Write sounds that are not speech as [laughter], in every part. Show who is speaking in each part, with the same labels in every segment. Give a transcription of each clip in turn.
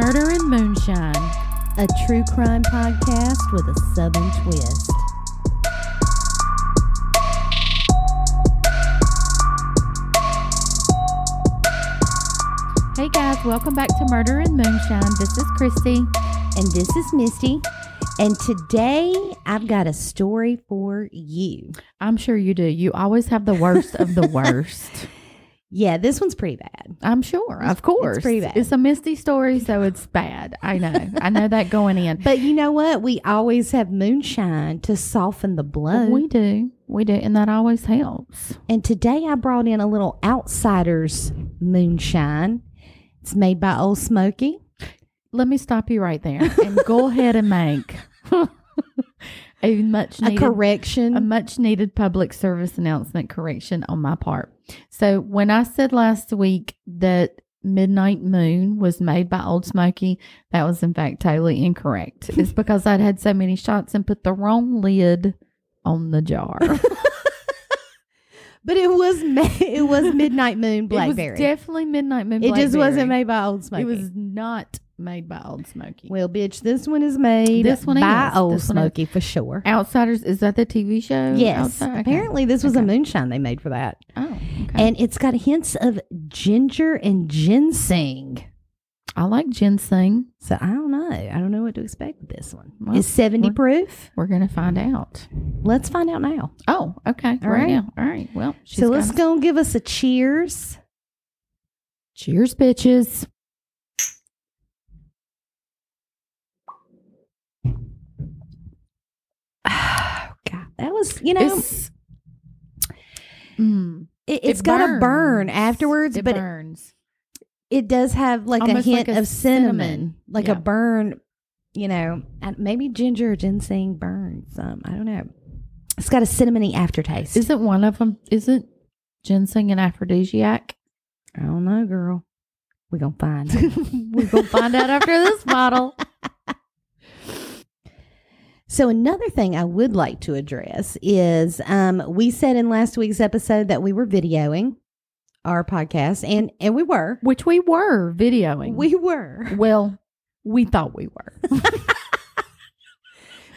Speaker 1: Murder and Moonshine.
Speaker 2: a true crime podcast with a southern twist.
Speaker 1: Hey guys, welcome back to Murder and Moonshine. This is Christy.
Speaker 2: And this is Misty. And today I've got a story for you.
Speaker 1: I'm sure you do. You always have the worst of the [laughs] worst.
Speaker 2: Yeah, this one's pretty bad.
Speaker 1: I'm sure, of course.
Speaker 2: It's pretty bad.
Speaker 1: It's a misty story, so it's bad. I know. I know that going in.
Speaker 2: But you know what? We always have moonshine to soften the blow.
Speaker 1: we do. We do. And that always helps.
Speaker 2: and today I brought in a little outsiders moonshine. It's made by Ole Smoky.
Speaker 1: Let me stop you right there and go [laughs] ahead and make [laughs] a much
Speaker 2: A correction.
Speaker 1: a much needed public service announcement correction on my part. So when I said last week that Midnight Moon was made by Ole Smoky, that was in fact totally incorrect. [laughs] it's because I'd had so many shots and put the wrong lid on the jar. [laughs] [laughs]
Speaker 2: but it was it was Midnight Moon
Speaker 1: it was definitely Midnight Moon.
Speaker 2: It just wasn't made by Ole Smoky.
Speaker 1: It was not made by Ole Smoky.
Speaker 2: Well, bitch, this one is made
Speaker 1: This one
Speaker 2: by
Speaker 1: is.
Speaker 2: Old
Speaker 1: This.
Speaker 2: Smoky for sure.
Speaker 1: Outsiders, is that the TV show?
Speaker 2: Yes.
Speaker 1: Okay.
Speaker 2: Apparently, this was a moonshine they made for that.
Speaker 1: Oh, okay.
Speaker 2: And it's got hints of ginger and ginseng.
Speaker 1: I like ginseng.
Speaker 2: So I don't know. I don't know what to expect with this one.
Speaker 1: Well,
Speaker 2: it's 70
Speaker 1: we're-
Speaker 2: proof.
Speaker 1: We're gonna find out.
Speaker 2: Let's find out now.
Speaker 1: Oh, okay.
Speaker 2: All
Speaker 1: right
Speaker 2: right.
Speaker 1: now. All right. Well, she's
Speaker 2: so let's go and give us a cheers.
Speaker 1: Cheers, bitches.
Speaker 2: God, that was, you know,
Speaker 1: It's, Mm,
Speaker 2: it, it's
Speaker 1: it
Speaker 2: got a burn afterwards,
Speaker 1: It
Speaker 2: but
Speaker 1: burns.
Speaker 2: it does have like a hint
Speaker 1: like a
Speaker 2: of cinnamon,
Speaker 1: cinnamon.
Speaker 2: like
Speaker 1: Yeah.
Speaker 2: a burn, you know, and maybe ginger or ginseng burns some. I don't know. It's got a cinnamony aftertaste.
Speaker 1: Isn't one of them? Isn't ginseng an aphrodisiac?
Speaker 2: I don't know, girl. We're going to find. [laughs]
Speaker 1: We're gonna find out after this bottle. [laughs]
Speaker 2: so, another thing I would like to address is um, we said in last week's episode that we were videoing our podcast, and, and we were.
Speaker 1: Which we were videoing.
Speaker 2: We were.
Speaker 1: well, we thought we were. [laughs] [laughs]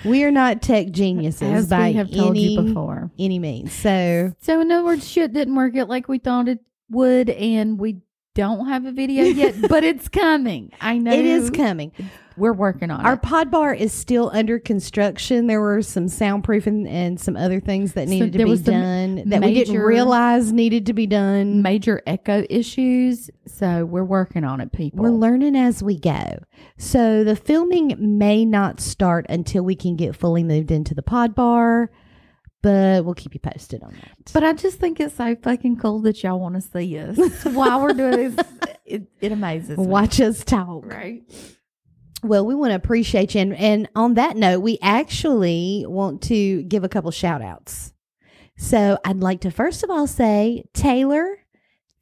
Speaker 2: We are not tech geniuses
Speaker 1: As
Speaker 2: by
Speaker 1: we have told
Speaker 2: any,
Speaker 1: you before.
Speaker 2: any means. So,
Speaker 1: So in other words, shit didn't work out like we thought it would, and we don't have a video yet, [laughs] but it's coming. I know
Speaker 2: it is coming.
Speaker 1: We're working on it.
Speaker 2: Our
Speaker 1: it.
Speaker 2: pod bar is still under construction. There were some soundproofing and some other things that
Speaker 1: So
Speaker 2: needed to
Speaker 1: there
Speaker 2: be done that we didn't realize needed to be done.
Speaker 1: Major echo issues, so we're working on it, people.
Speaker 2: We're learning as we go. So the filming may not start until we can get fully moved into the pod bar, but we'll keep you posted on that.
Speaker 1: but I just think it's so fucking cool that y'all want to see us [laughs] while we're doing this. It, it amazes me.
Speaker 2: watch us talk.
Speaker 1: right?
Speaker 2: Well, we want to appreciate you. And, and on that note, we actually want to give a couple shout outs. So I'd like to first of all say, Taylor,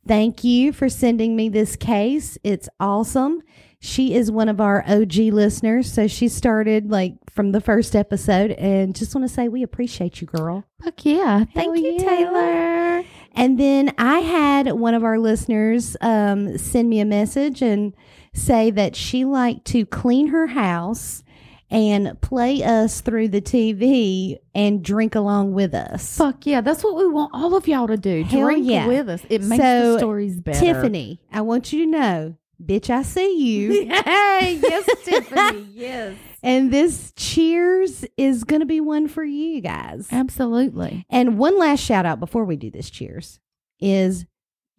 Speaker 2: thank you for sending me this case. It's awesome. She is one of our OG listeners. So she started like from the first episode and just want to say we appreciate you, girl.
Speaker 1: Fuck yeah! Thank
Speaker 2: Hell
Speaker 1: you,
Speaker 2: yeah.
Speaker 1: Taylor.
Speaker 2: And then I had one of our listeners um, send me a message and say that she liked to clean her house and play us through the TV and drink along with us.
Speaker 1: Fuck yeah! That's what we want all of y'all to do.
Speaker 2: Hell
Speaker 1: Drink
Speaker 2: yeah.
Speaker 1: with us. It makes
Speaker 2: So,
Speaker 1: the stories better.
Speaker 2: Tiffany, I want you to know, bitch, I see you. [laughs]
Speaker 1: hey, yes, [laughs] Tiffany. Yes,
Speaker 2: and this cheers is going to be one for you guys.
Speaker 1: absolutely.
Speaker 2: And one last shout out before we do this cheers is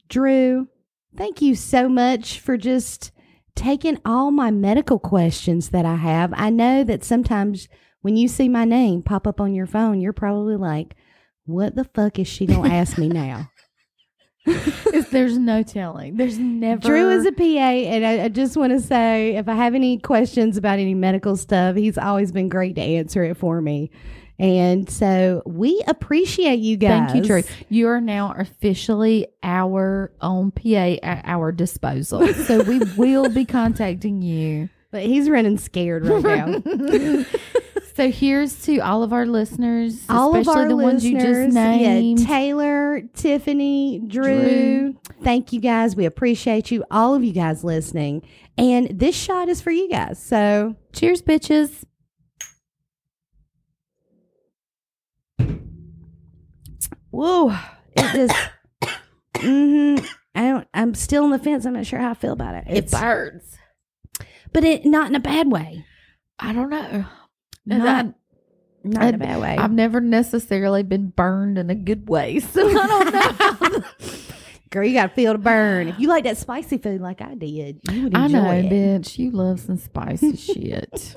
Speaker 2: Drew. Thank you so much for just taking all my medical questions that I have. I know that sometimes when you see my name pop up on your phone, you're probably like, what the fuck is she going to ask me now? [laughs]
Speaker 1: There's no telling. There's never.
Speaker 2: Drew is a PA, and I, I just want to say if I have any questions about any medical stuff, he's always been great to answer it for me. And so we appreciate you guys.
Speaker 1: Thank you, Drew. You are now officially our own PA at our disposal. So we [laughs] will be contacting you.
Speaker 2: But he's running scared right now. [laughs]
Speaker 1: So here's to all of our listeners,
Speaker 2: all of
Speaker 1: especially
Speaker 2: our
Speaker 1: the ones you
Speaker 2: listeners,
Speaker 1: just named.
Speaker 2: Yeah, Taylor, Tiffany, Drew.
Speaker 1: Drew.
Speaker 2: Thank you guys. We appreciate you, all of you guys listening. And this shot is for you guys. So
Speaker 1: Cheers, bitches.
Speaker 2: Whoa, it just. hmm I don't. I'm still on the fence. I'm not sure how I feel about it.
Speaker 1: It burns.
Speaker 2: but it not in a bad way.
Speaker 1: I don't know.
Speaker 2: Not, not in
Speaker 1: I-
Speaker 2: a bad way.
Speaker 1: I've never necessarily been burned in a good way, so I don't [laughs] know.
Speaker 2: Girl, you got to feel the burn. If you like that spicy food like I did, you would
Speaker 1: I know,
Speaker 2: it.
Speaker 1: bitch. You love some spicy [laughs] shit.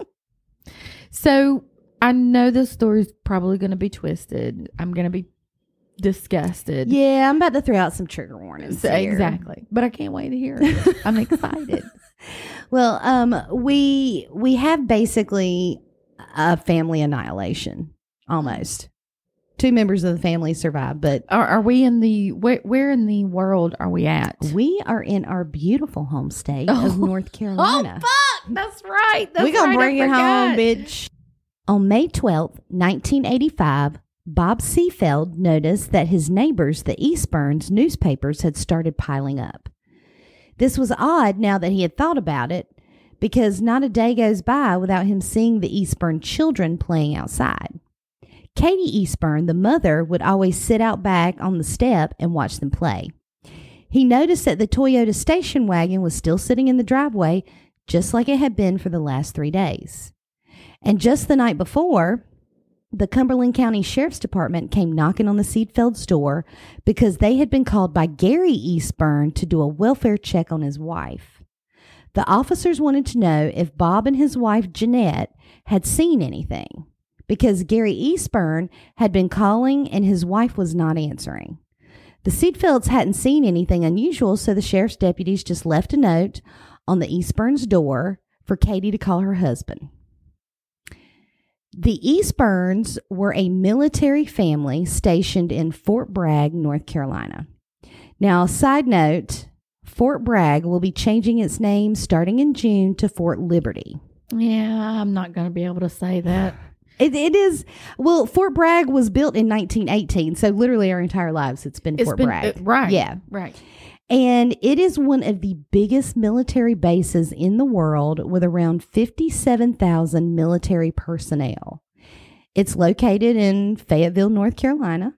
Speaker 1: So I know this story's probably going to be twisted. I'm going to be disgusted.
Speaker 2: Yeah, I'm about to throw out some trigger warnings.
Speaker 1: So- exactly. But I can't wait to hear it. [laughs] I'm excited. [laughs]
Speaker 2: Well, um, we we have basically a family annihilation almost. Two members of the family survived, but
Speaker 1: Are, are we in the where? Where in the world are we at?
Speaker 2: we are in our beautiful home state
Speaker 1: Oh.
Speaker 2: of North [laughs] Carolina.
Speaker 1: Oh fuck! That's right. That's
Speaker 2: we gonna
Speaker 1: right, I
Speaker 2: bring it home, bitch. On May twelfth, nineteen eighty-five, Bob Seafeld noticed that his neighbors, the Eastburns newspapers, had started piling up. This was odd now that he had thought about it, because not a day goes by without him seeing the Eastburn children playing outside. Katie Eastburn, the mother, would always sit out back on the step and watch them play. He noticed that the Toyota station wagon was still sitting in the driveway, just like it had been for the last three days. And just the night before, the Cumberland County Sheriff's Department came knocking on the Seedfeld's door because they had been called by Gary Eastburn to do a welfare check on his wife. The officers wanted to know if Bob and his wife Jeanette had seen anything because Gary Eastburn had been calling and his wife was not answering. The Seedfelds hadn't seen anything unusual, so the sheriff's deputies just left a note on the Eastburns' door for Katie to call her husband. The Eastburns were a military family stationed in Fort Bragg, North Carolina. Now, side note Fort Bragg will be changing its name starting in June to Fort Liberty.
Speaker 1: Yeah, I'm not going to be able to say that. [sighs]
Speaker 2: It, it is, well, Fort Bragg was built in 1918, so literally our entire lives it's been
Speaker 1: It's
Speaker 2: Fort
Speaker 1: been
Speaker 2: Bragg.
Speaker 1: uh, right.
Speaker 2: Yeah.
Speaker 1: right.
Speaker 2: And it is one of the biggest military bases in the world with around 57,000 military personnel. It's located in Fayetteville, North Carolina,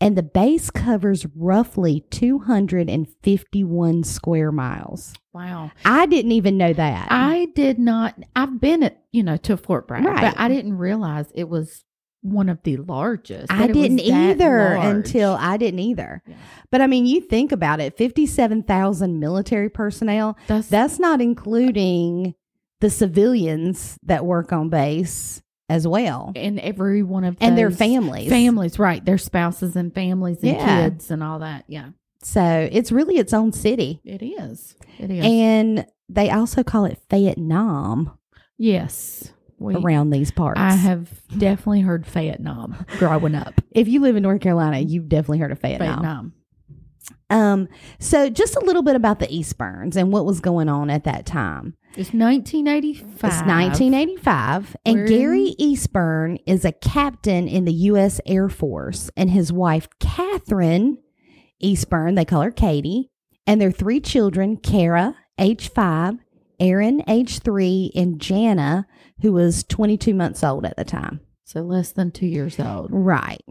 Speaker 2: and the base covers roughly 251 square miles.
Speaker 1: Wow.
Speaker 2: I didn't even know that.
Speaker 1: I did not. I've been at you know to Fort Bragg,
Speaker 2: Right.
Speaker 1: but I didn't realize it was one of the largest.
Speaker 2: I
Speaker 1: that it was
Speaker 2: didn't either
Speaker 1: large.
Speaker 2: until I didn't either.
Speaker 1: Yeah.
Speaker 2: But I mean, you think about it 57,000 military personnel.
Speaker 1: That's,
Speaker 2: That's not including the civilians that work on base as well
Speaker 1: and every one of
Speaker 2: and their families.
Speaker 1: families, right? Their spouses and families and
Speaker 2: Yeah.
Speaker 1: kids and all that. Yeah,
Speaker 2: So it's really its own city.
Speaker 1: it is. It is.
Speaker 2: And they also call it Fayettenam
Speaker 1: yes, we,
Speaker 2: around these parts.
Speaker 1: I have definitely heard Fayettenam growing up. [laughs]
Speaker 2: if you live in North Carolina, you've definitely heard of Fayettenam.
Speaker 1: Fayettenam.
Speaker 2: Um, so just a little bit about the Eastburns and what was going on at that time.
Speaker 1: It's 1985.
Speaker 2: It's 1985, and
Speaker 1: We're
Speaker 2: Gary Eastburn is a captain in the U.S. Air Force, and his wife, Catherine Eastburn, they call her Katie, and their three children, Kara, age five, Erin, age three, and Jana, who was 22 months old at the time.
Speaker 1: So less than two years old.
Speaker 2: Right.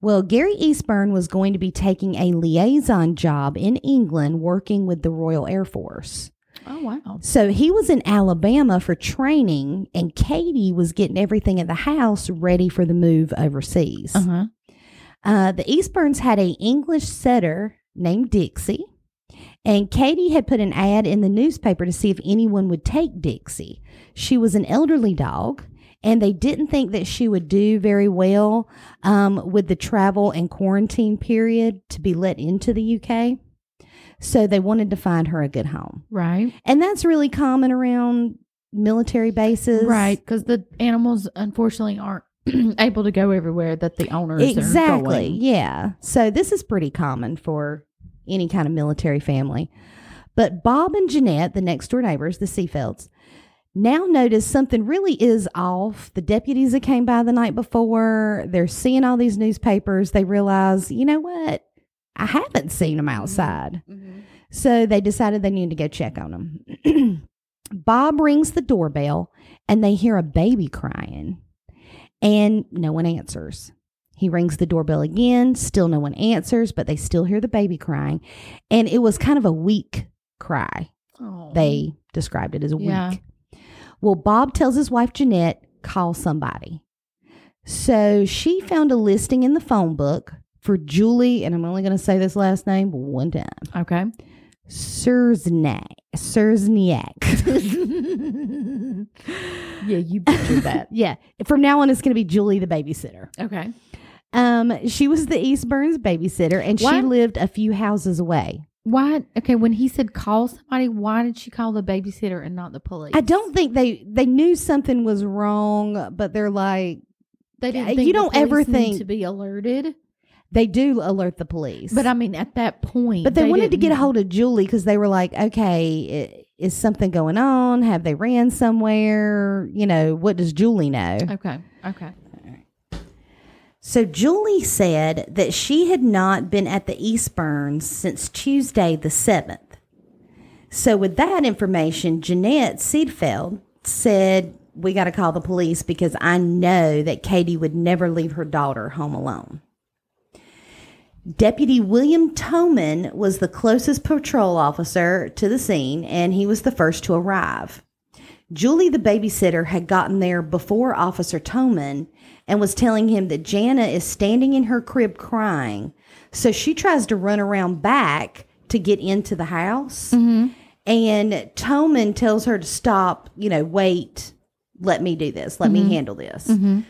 Speaker 2: Well, Gary Eastburn was going to be taking a liaison job in England working with the Royal Air Force.
Speaker 1: Oh wow.
Speaker 2: So he was in Alabama for training, and Katie was getting everything at the house ready for the move overseas.
Speaker 1: Uh huh.
Speaker 2: Uh, the Eastburns had a English setter named Dixie, and Katie had put an ad in the newspaper to see if anyone would take Dixie. She was an elderly dog, and they didn't think that she would do very well um, with the travel and quarantine period to be let into the UK. So they wanted to find her a good home.
Speaker 1: Right.
Speaker 2: And that's really common around military bases.
Speaker 1: Right. Because the animals unfortunately aren't [clears throat] able to go everywhere that the owners are
Speaker 2: Exactly. Yeah. So this is pretty common for any kind of military family. But Bob and Jeanette, the next door neighbors, the Seafelds, now notice something really is off. The deputies that came by the night before, they're seeing all these newspapers. They realize, you know what? I haven't seen them mm-hmm. outside. Mm-hmm. So they decided they needed to go check on them. [clears throat] Bob rings the doorbell and they hear a baby crying, and no one answers. He rings the doorbell again, still no one answers, but they still hear the baby crying. And it was kind of a weak cry.
Speaker 1: Oh.
Speaker 2: They described it as weak.
Speaker 1: Yeah.
Speaker 2: Well, Bob tells his wife Jeanette, call somebody. So she found a listing in the phone book for Julie, and I'm only going to say this last name one time.
Speaker 1: Okay.
Speaker 2: Serznak. Serzniak. [laughs]
Speaker 1: yeah, you butchered that. [laughs]
Speaker 2: yeah. From now on, it's going to be Julie the babysitter.
Speaker 1: Okay.
Speaker 2: Um, she was the Eastburns babysitter, and she lived a few houses away.
Speaker 1: Why? Okay, when he said call somebody, why did she call the babysitter and not the police?
Speaker 2: I don't think they they knew something was wrong, but they're like
Speaker 1: They didn't. Think
Speaker 2: you
Speaker 1: the
Speaker 2: don't ever
Speaker 1: need
Speaker 2: think-
Speaker 1: to be alerted.
Speaker 2: they do alert the police.
Speaker 1: But I mean, at that point,
Speaker 2: But they, wanted to get a
Speaker 1: didn't-
Speaker 2: hold of Julie because they were like, okay, i- is something going on? Have they ran somewhere? You know, what does Julie know?
Speaker 1: Okay. Okay.
Speaker 2: So Julie said that she had not been at the Eastburns since Tuesday the 7th. So with that information, Jeanette Seedfeld said, we got to call the police because I know that Katie would never leave her daughter home alone. Deputy William Toman was the closest patrol officer to the scene, and he was the first to arrive. Julie, the babysitter, had gotten there before Officer Toman and was telling him that Jana is standing in her crib crying. So she tries to run around back to get into the house. Mm-hmm. And Toman tells her to stop, you know, wait, let me do this, let me mm-hmm. handle this. Mm-hmm.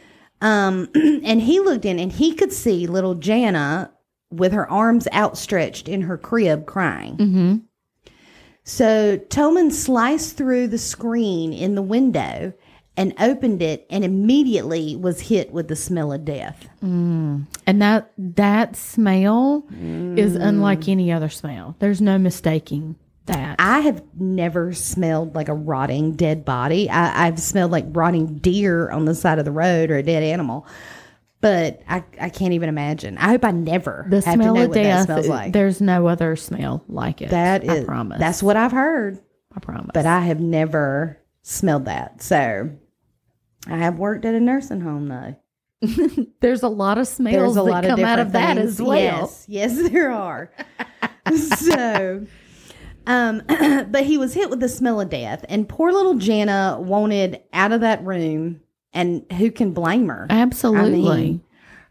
Speaker 2: Um, [clears throat] and he looked in and he could see little Jana with her arms outstretched in her crib crying. So Toman sliced through the screen in the window and opened it and immediately was hit with the smell of death. Mm.
Speaker 1: And that that smell is unlike any other smell. There's no mistaking that.
Speaker 2: I have never smelled like a rotting dead body. I, I've smelled like rotting deer on the side of the road or a dead animal. But I, I can't even imagine. I hope I never
Speaker 1: the
Speaker 2: have to
Speaker 1: smell
Speaker 2: know
Speaker 1: of
Speaker 2: what that
Speaker 1: death.
Speaker 2: smells like.
Speaker 1: There's no other smell like it.
Speaker 2: That
Speaker 1: I promise.
Speaker 2: that's what I've heard.
Speaker 1: I promise.
Speaker 2: but I have never smelled that. So I have worked at a nursing home though. [laughs]
Speaker 1: there's a lot of smells
Speaker 2: There's a
Speaker 1: that
Speaker 2: lot of
Speaker 1: come out of that as well.
Speaker 2: Yes, yes, [laughs] there are. [laughs] so, um, [clears throat] but he was hit with the smell of death, and poor little Jana wanted out of that room. And who can blame her?
Speaker 1: Absolutely.
Speaker 2: I mean,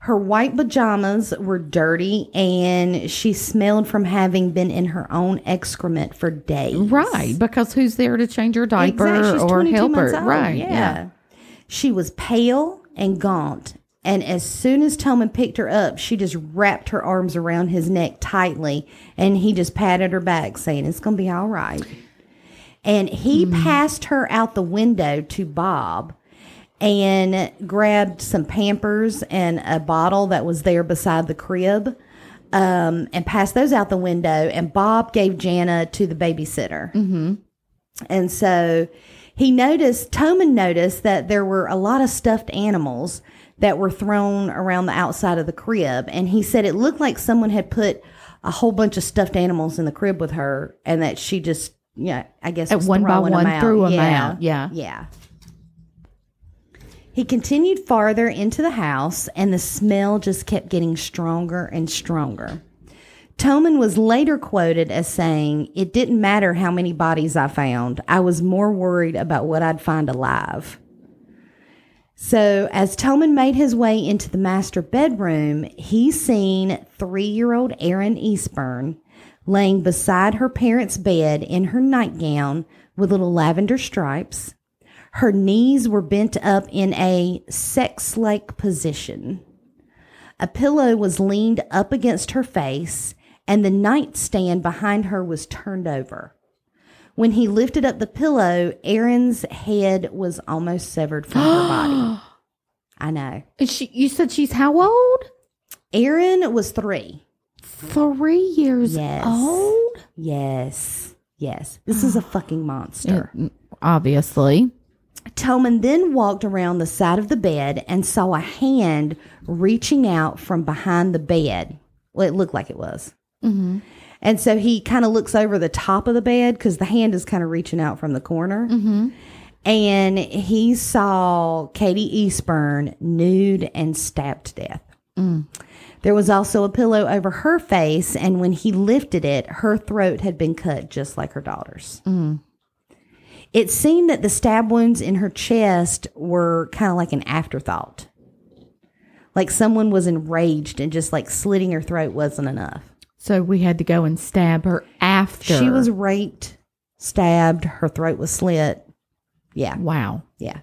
Speaker 2: her white pajamas were dirty, and she smelled from having been in her own excrement for days.
Speaker 1: right. Because who's there to change her diaper
Speaker 2: Exactly. She's
Speaker 1: or
Speaker 2: 22
Speaker 1: help her? Right.
Speaker 2: Yeah.
Speaker 1: Yeah.
Speaker 2: She was pale and gaunt. And as soon as Toman picked her up, she just wrapped her arms around his neck tightly and he just patted her back, saying, It's going to be all right. And he mm. passed her out the window to Bob and grabbed some Pampers and a bottle that was there beside the crib um, and passed those out the window. And Bob gave Jana to the babysitter. And so he noticed, Toman noticed that there were a lot of stuffed animals that were thrown around the outside of the crib. And he said it looked like someone had put a whole bunch of stuffed animals in the crib with her and that she just, yeah, I guess
Speaker 1: At one by one,
Speaker 2: them out.
Speaker 1: threw 'em
Speaker 2: yeah.
Speaker 1: out. Yeah.
Speaker 2: Yeah. He continued farther into the house, and the smell just kept getting stronger and stronger. Toman was later quoted as saying, It didn't matter how many bodies I found, I was more worried about what I'd find alive. So, as Toman made his way into the master bedroom, he seen three year old Erin Eastburn laying beside her parents' bed in her nightgown with little lavender stripes. Her knees were bent up in a sex like position. A pillow was leaned up against her face, and the nightstand behind her was turned over. When he lifted up the pillow, Erin's head was almost severed from her body. [gasps] I know.
Speaker 1: And she, you said she's how old?
Speaker 2: Erin was three.
Speaker 1: Three years
Speaker 2: Yes.
Speaker 1: old.
Speaker 2: Yes. Yes. This is a fucking monster.
Speaker 1: Mm, Obviously.
Speaker 2: Toman then walked around the side of the bed and saw a hand reaching out from behind the bed. Well, it looked like it was.
Speaker 1: Mm-hmm.
Speaker 2: And so he kind of looks over the top of the bed because the hand is kind of reaching out from the corner.
Speaker 1: Mm-hmm.
Speaker 2: And he saw Katie Eastburn nude and stabbed to death.
Speaker 1: Mm.
Speaker 2: There was also a pillow over her face, and when he lifted it, her throat had been cut just like her daughter's.
Speaker 1: Mm.
Speaker 2: It seemed that the stab wounds in her chest were kind of like an afterthought. Like someone was enraged and just like slitting her throat wasn't enough.
Speaker 1: So we had to go and stab her after.
Speaker 2: She was raped, stabbed, her throat was slit. Yeah,
Speaker 1: Wow.
Speaker 2: yeah.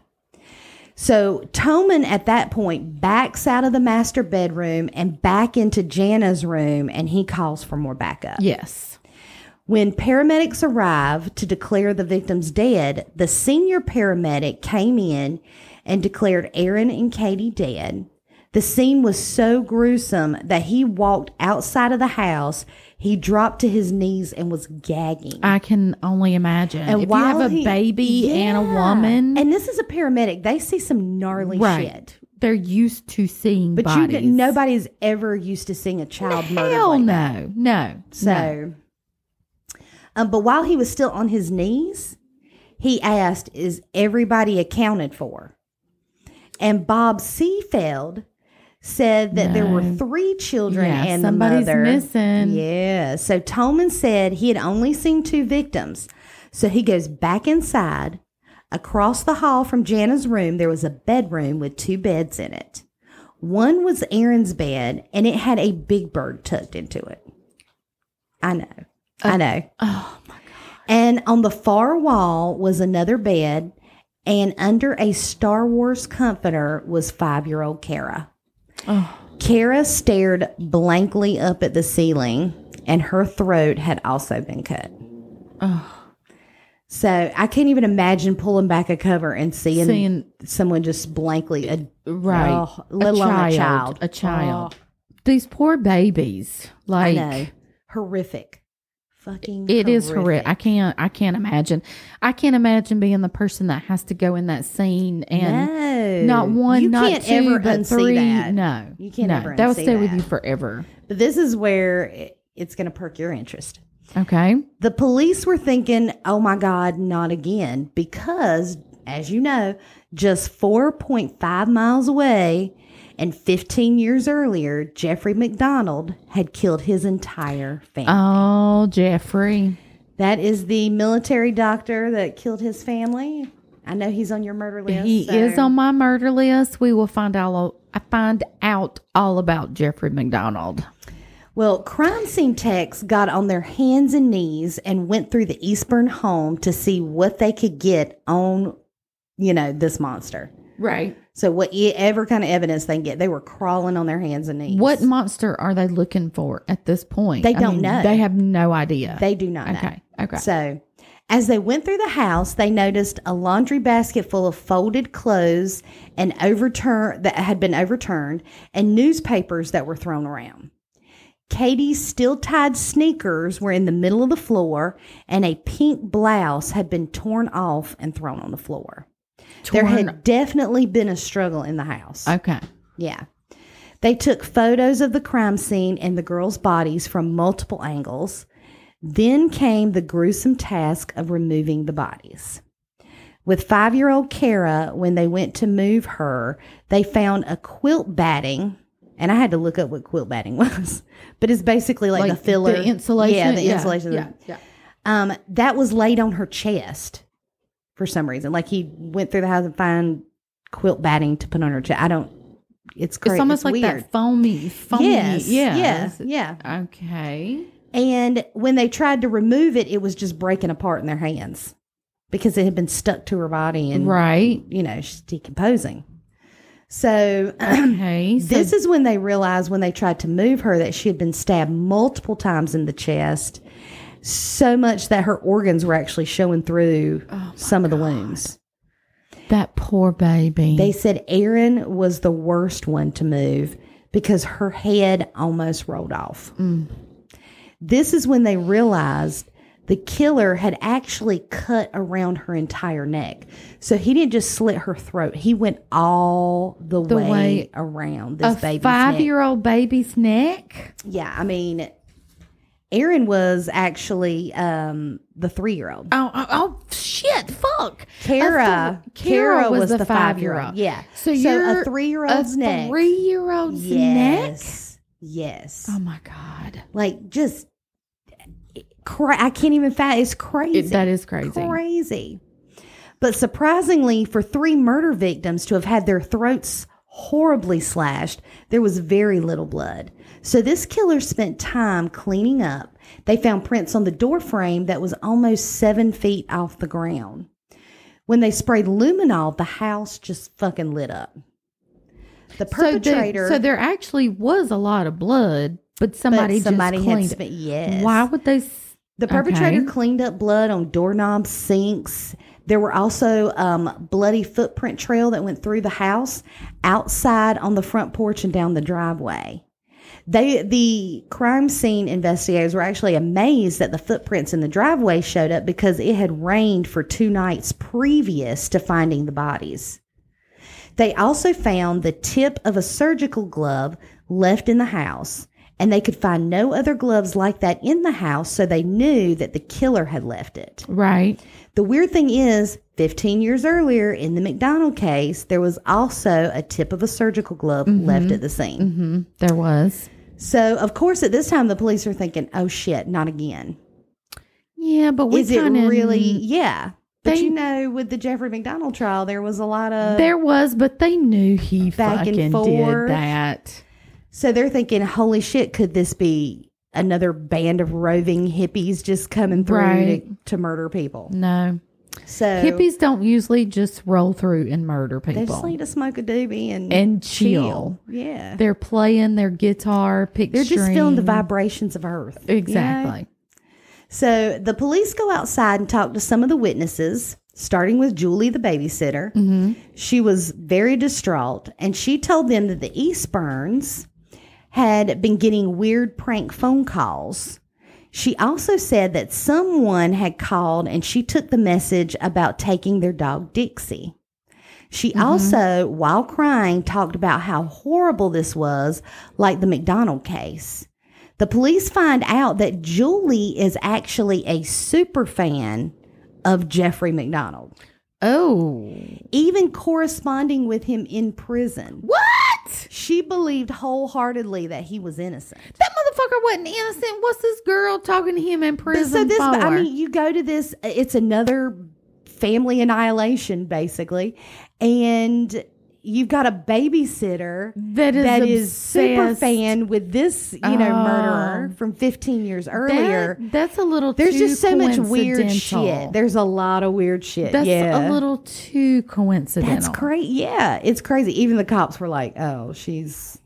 Speaker 2: So Toman at that point backs out of the master bedroom and back into Jana's room and he calls for more backup.
Speaker 1: Yes.
Speaker 2: When paramedics arrived to declare the victims dead, the senior paramedic came in and declared Erin and Katie dead. The scene was so gruesome that he walked outside of the house. He dropped to his knees and was gagging.
Speaker 1: I can only imagine.
Speaker 2: And
Speaker 1: if you have a
Speaker 2: he-
Speaker 1: baby and a woman,
Speaker 2: and this is a paramedic, they see some gnarly
Speaker 1: right,
Speaker 2: shit.
Speaker 1: they're used to seeing
Speaker 2: But
Speaker 1: bodies.
Speaker 2: you, nobody's ever used to seeing a child murdered
Speaker 1: Hell
Speaker 2: like that.
Speaker 1: no, no.
Speaker 2: So,
Speaker 1: no.
Speaker 2: Um, but while he was still on his knees, he asked, "Is everybody accounted for?" And Bob Seafeld said that there were three children
Speaker 1: Yeah,
Speaker 2: and
Speaker 1: somebody's
Speaker 2: the mother.
Speaker 1: missing.
Speaker 2: Yeah. So Tolman said he had only seen two victims. So he goes back inside. Across the hall from Jana's room, there was a bedroom with two beds in it. One was Erin's bed, and it had a big bird tucked into it. I know. I uh, know.
Speaker 1: oh my god.
Speaker 2: And on the far wall was another bed, and under a Star Wars comforter was five year old Kara.
Speaker 1: Oh.
Speaker 2: Kara stared blankly up at the ceiling, and her throat had also been cut.
Speaker 1: Oh.
Speaker 2: So I can't even imagine pulling back a cover and seeing,
Speaker 1: Seeing-
Speaker 2: someone just blankly, a,
Speaker 1: right,
Speaker 2: oh, let alone a child.
Speaker 1: a child. Oh. These poor babies,
Speaker 2: Oh,
Speaker 1: like.
Speaker 2: Horrific. Fucking
Speaker 1: It is horrific. I can't. I can't imagine. I can't imagine being the person that has to go in that scene and
Speaker 2: no.
Speaker 1: not one,
Speaker 2: you
Speaker 1: not two,
Speaker 2: ever
Speaker 1: but three.
Speaker 2: that.
Speaker 1: No,
Speaker 2: You can't
Speaker 1: no,
Speaker 2: ever
Speaker 1: That will stay with you forever.
Speaker 2: But this is where it- it's going to perk your interest.
Speaker 1: Okay.
Speaker 2: The police were thinking, oh my God, not again. Because, as you know, just 4.5 miles away and 15 years earlier, Jeffrey MacDonald had killed his entire family.
Speaker 1: Oh, Jeffrey.
Speaker 2: that is the military doctor that killed his family. I know he's on your murder list.
Speaker 1: He
Speaker 2: so-
Speaker 1: is on my murder list. We will find all. I find out all about Jeffrey MacDonald.
Speaker 2: Well, crime scene techs got on their hands and knees and went through the Eastburn home to see what they could get on, you know, this monster.
Speaker 1: Right.
Speaker 2: So whatever kind of evidence they can get, they were crawling on their hands and knees.
Speaker 1: What monster are they looking for at this point?
Speaker 2: They
Speaker 1: I
Speaker 2: don't
Speaker 1: mean,
Speaker 2: know.
Speaker 1: They have no idea.
Speaker 2: They do not know.
Speaker 1: okay. Okay.
Speaker 2: So as they went through the house, they noticed a laundry basket full of folded clothes and overturned that had been overturned and newspapers that were thrown around. Katie's still tied sneakers were in the middle of the floor, and a pink blouse had been torn off and thrown on the floor. There had definitely been a struggle in the house.
Speaker 1: Okay.
Speaker 2: Yeah. They took photos of the crime scene and the girls' bodies from multiple angles. Then came the gruesome task of removing the bodies. With five year old Kara, when they went to move her, they found a quilt batting. And I had to look up what quilt batting [laughs] was, but it's basically like, the filler.
Speaker 1: the insulation.
Speaker 2: Yeah, the insulation.
Speaker 1: Yeah. yeah.
Speaker 2: Um, that was laid on her chest for some reason. Like he went through the house and found quilt batting to put on her chest. I don't. It's crazy.
Speaker 1: It's almost like
Speaker 2: weird.
Speaker 1: that foamy, foamy.
Speaker 2: Yes.
Speaker 1: Yeah.
Speaker 2: Yeah. Yeah.
Speaker 1: Okay.
Speaker 2: And when they tried to remove it, it was just breaking apart in their hands because it had been stuck to her body and
Speaker 1: Right.
Speaker 2: you know she's decomposing. So [clears throat]
Speaker 1: Okay. So
Speaker 2: this is when they realized when they tried to move her that she had been stabbed multiple times in the chest, so much that her organs were actually showing through
Speaker 1: Oh
Speaker 2: some of the wounds.
Speaker 1: that poor baby.
Speaker 2: They said Erin was the worst one to move because her head almost rolled off. Mm. This is when they realized the killer had actually cut around her entire neck. So he didn't just slit her throat, he went all the,
Speaker 1: The
Speaker 2: way,
Speaker 1: way-
Speaker 2: around this
Speaker 1: a
Speaker 2: baby's neck.
Speaker 1: five-year-old baby's neck.
Speaker 2: Yeah, I mean, Erin was actually um, the three year old.
Speaker 1: Oh, oh, oh, shit! Fuck.
Speaker 2: Kara,
Speaker 1: Kara was the
Speaker 2: five
Speaker 1: five-year-old.
Speaker 2: Yeah.
Speaker 1: So you're
Speaker 2: a three year old's neck.
Speaker 1: three-year-old's neck.
Speaker 2: Yes. Yes.
Speaker 1: Oh my god,
Speaker 2: like just cra- I can't even. It's crazy.
Speaker 1: It- that is crazy.
Speaker 2: Crazy. But surprisingly, for three murder victims to have had their throats horribly slashed, there was very little blood. So this killer spent time cleaning up. They found prints on the door frame that was almost seven feet off the ground. When they sprayed luminol, the house just fucking lit up. The
Speaker 1: So there,
Speaker 2: perpetrator.
Speaker 1: so there actually was a lot of blood, but
Speaker 2: but
Speaker 1: somebody,
Speaker 2: somebody
Speaker 1: just
Speaker 2: had
Speaker 1: cleaned.
Speaker 2: spent, yes.
Speaker 1: Why would they?
Speaker 2: The perpetrator
Speaker 1: Okay.
Speaker 2: cleaned up blood on doorknobs, sinks. There were also um, bloody footprint trail that went through the house, outside on the front porch and down the driveway. They the crime scene investigators were actually amazed that the footprints in the driveway showed up because it had rained for two nights previous to finding the bodies. They also found the tip of a surgical glove left in the house, and they could find no other gloves like that in the house, so they knew that the killer had left it.
Speaker 1: Right.
Speaker 2: The weird thing is, 15 years earlier in the MacDonald case, there was also a tip of a surgical glove left at the scene.
Speaker 1: Mm-hmm. There was.
Speaker 2: So, of course, at this time, the police are thinking, oh shit, not again.
Speaker 1: Yeah, but we
Speaker 2: Is it really? Yeah. But
Speaker 1: They-
Speaker 2: you know, with the Jeffrey MacDonald trial, there was a lot of.
Speaker 1: There was, but they knew he
Speaker 2: Back and
Speaker 1: fucking
Speaker 2: forth.
Speaker 1: did that.
Speaker 2: So they're thinking, holy shit, could this be another band of roving hippies just coming through
Speaker 1: Right.
Speaker 2: to, to murder people?
Speaker 1: No,
Speaker 2: So
Speaker 1: hippies don't usually just roll through and murder people.
Speaker 2: they just need to smoke a doobie and
Speaker 1: And chill.
Speaker 2: Yeah,
Speaker 1: They're playing their guitar, pick
Speaker 2: they're just feeling the vibrations of Earth. you know?
Speaker 1: Exactly.
Speaker 2: So the police go outside and talk to some of the witnesses, starting with Julie, the babysitter.
Speaker 1: Mm-hmm.
Speaker 2: She was very distraught, and she told them that the Eastburns had been getting weird prank phone calls. She also said that someone had called and she took the message about taking their dog Dixie. She mm-hmm. also, while crying, talked about how horrible this was, like the MacDonald case. The police find out that Julie is actually a super fan of Jeffrey MacDonald,
Speaker 1: Oh,
Speaker 2: even corresponding with him in prison.
Speaker 1: what?
Speaker 2: She believed wholeheartedly that he was innocent.
Speaker 1: That motherfucker wasn't innocent. What's this girl talking to him in
Speaker 2: But
Speaker 1: prison
Speaker 2: so this,
Speaker 1: for?
Speaker 2: I mean, you go to this. It's another family annihilation, basically, and you've got a babysitter
Speaker 1: that is
Speaker 2: that is super fan with this, you know, murderer from 15 years earlier.
Speaker 1: That- that's a little.
Speaker 2: There's just so much weird shit. There's a lot of weird shit.
Speaker 1: That's
Speaker 2: yeah.
Speaker 1: a little too coincidental.
Speaker 2: That's great. Yeah, it's crazy. Even the cops were like, "Oh, she's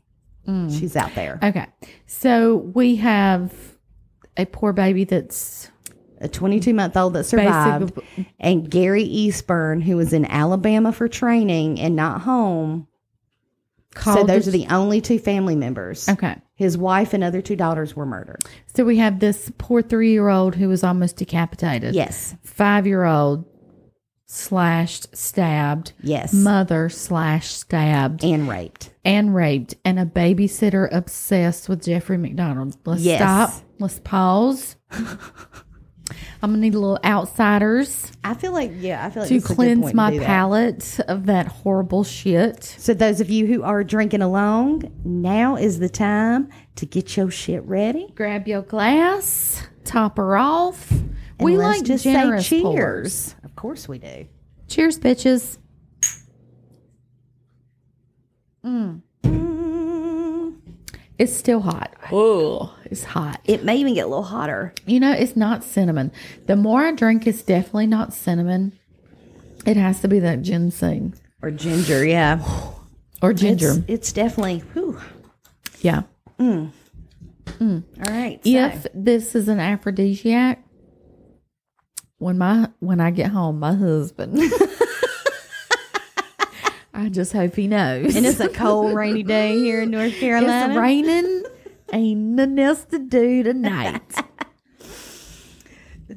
Speaker 1: Mm.
Speaker 2: she's out there."
Speaker 1: Okay, so we have a poor baby that's
Speaker 2: A 22 month old that survived,
Speaker 1: basically
Speaker 2: and Gary Eastburn, who was in Alabama for training and not home.
Speaker 1: called.
Speaker 2: so those
Speaker 1: the-
Speaker 2: are the only two family members.
Speaker 1: okay.
Speaker 2: His wife and other two daughters were murdered.
Speaker 1: So we have this poor three year old who was almost decapitated.
Speaker 2: Yes.
Speaker 1: Five year old slashed, stabbed.
Speaker 2: Yes.
Speaker 1: Mother slash stabbed
Speaker 2: and raped.
Speaker 1: and raped, and a babysitter obsessed with Jeffrey MacDonald. Let's
Speaker 2: Yes.
Speaker 1: stop. Let's pause. [laughs] I'm gonna need a little outsiders
Speaker 2: I feel like yeah, I feel like
Speaker 1: to
Speaker 2: this is a good
Speaker 1: cleanse
Speaker 2: to
Speaker 1: my palate of that horrible shit.
Speaker 2: So those of you who are drinking along, now is the time to get your shit ready.
Speaker 1: Grab your glass, top her off.
Speaker 2: And
Speaker 1: we like
Speaker 2: just
Speaker 1: generous
Speaker 2: say
Speaker 1: pours.
Speaker 2: cheers. Of course we do.
Speaker 1: Cheers, bitches.
Speaker 2: Mm,
Speaker 1: It's still hot. Oh, it's hot.
Speaker 2: it may even get a little hotter.
Speaker 1: You know, it's not cinnamon. The more I drink, it's definitely not cinnamon. It has to be that ginseng
Speaker 2: Or ginger, yeah. [sighs]
Speaker 1: or ginger.
Speaker 2: It's, it's definitely whew.
Speaker 1: yeah. Mm. Mm.
Speaker 2: All right. so-
Speaker 1: If this is an aphrodisiac, when my when I get home, my husband. [laughs] I just hope he knows.
Speaker 2: and it's a cold, rainy day here in North [laughs] Carolina.
Speaker 1: It's raining. Ain't nothing else to do tonight. [laughs]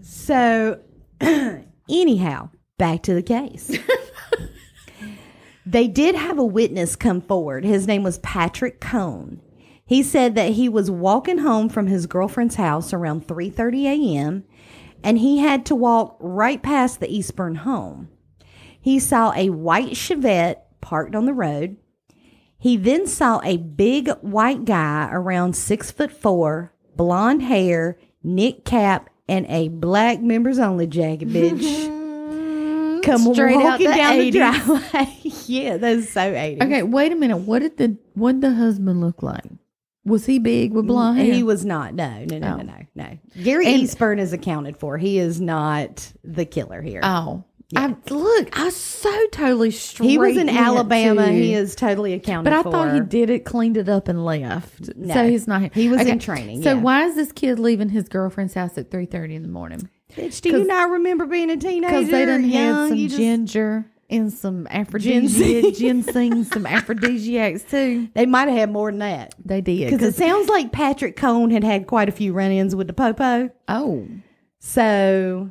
Speaker 2: So, [clears throat] anyhow, back to the case. [laughs] they did have a witness come forward. His name was Patrick Cone. He said that he was walking home from his girlfriend's house around 3:30 a.m. and he had to walk right past the Eastburn home. He saw a white Chevette parked on the road. He then saw a big white guy around six foot four, blonde hair, knit cap, and a black members only jacket, bitch. [laughs] Come
Speaker 1: Straight out
Speaker 2: walking
Speaker 1: the
Speaker 2: down the
Speaker 1: 80s.
Speaker 2: driveway. [laughs] yeah, that's so 80s.
Speaker 1: Okay, wait a minute. What did the what did the husband look like? Was he big with blonde hair?
Speaker 2: He was not. No, no, no,
Speaker 1: Oh.
Speaker 2: no, no, no. Gary
Speaker 1: And-
Speaker 2: Eastburn is accounted for. He is not the killer here.
Speaker 1: Oh, I look. I so totally straight.
Speaker 2: he was in Alabama. He is totally accounted
Speaker 1: But I
Speaker 2: for.
Speaker 1: thought he did it, cleaned it up, and left.
Speaker 2: No.
Speaker 1: so he's not.
Speaker 2: He was in training,
Speaker 1: So
Speaker 2: yeah.
Speaker 1: why is this kid leaving his girlfriend's house at three thirty in the morning?
Speaker 2: Bitch, do you not remember being a teenager?
Speaker 1: Because they done had
Speaker 2: young?
Speaker 1: some
Speaker 2: You just-
Speaker 1: ginger and some aphrodisiac, ginseng, some aphrodisiacs too. [laughs]
Speaker 2: They might have had more than that.
Speaker 1: They did.
Speaker 2: Because it sounds like Patrick Cone had had quite a few run-ins with the popo.
Speaker 1: oh,
Speaker 2: So,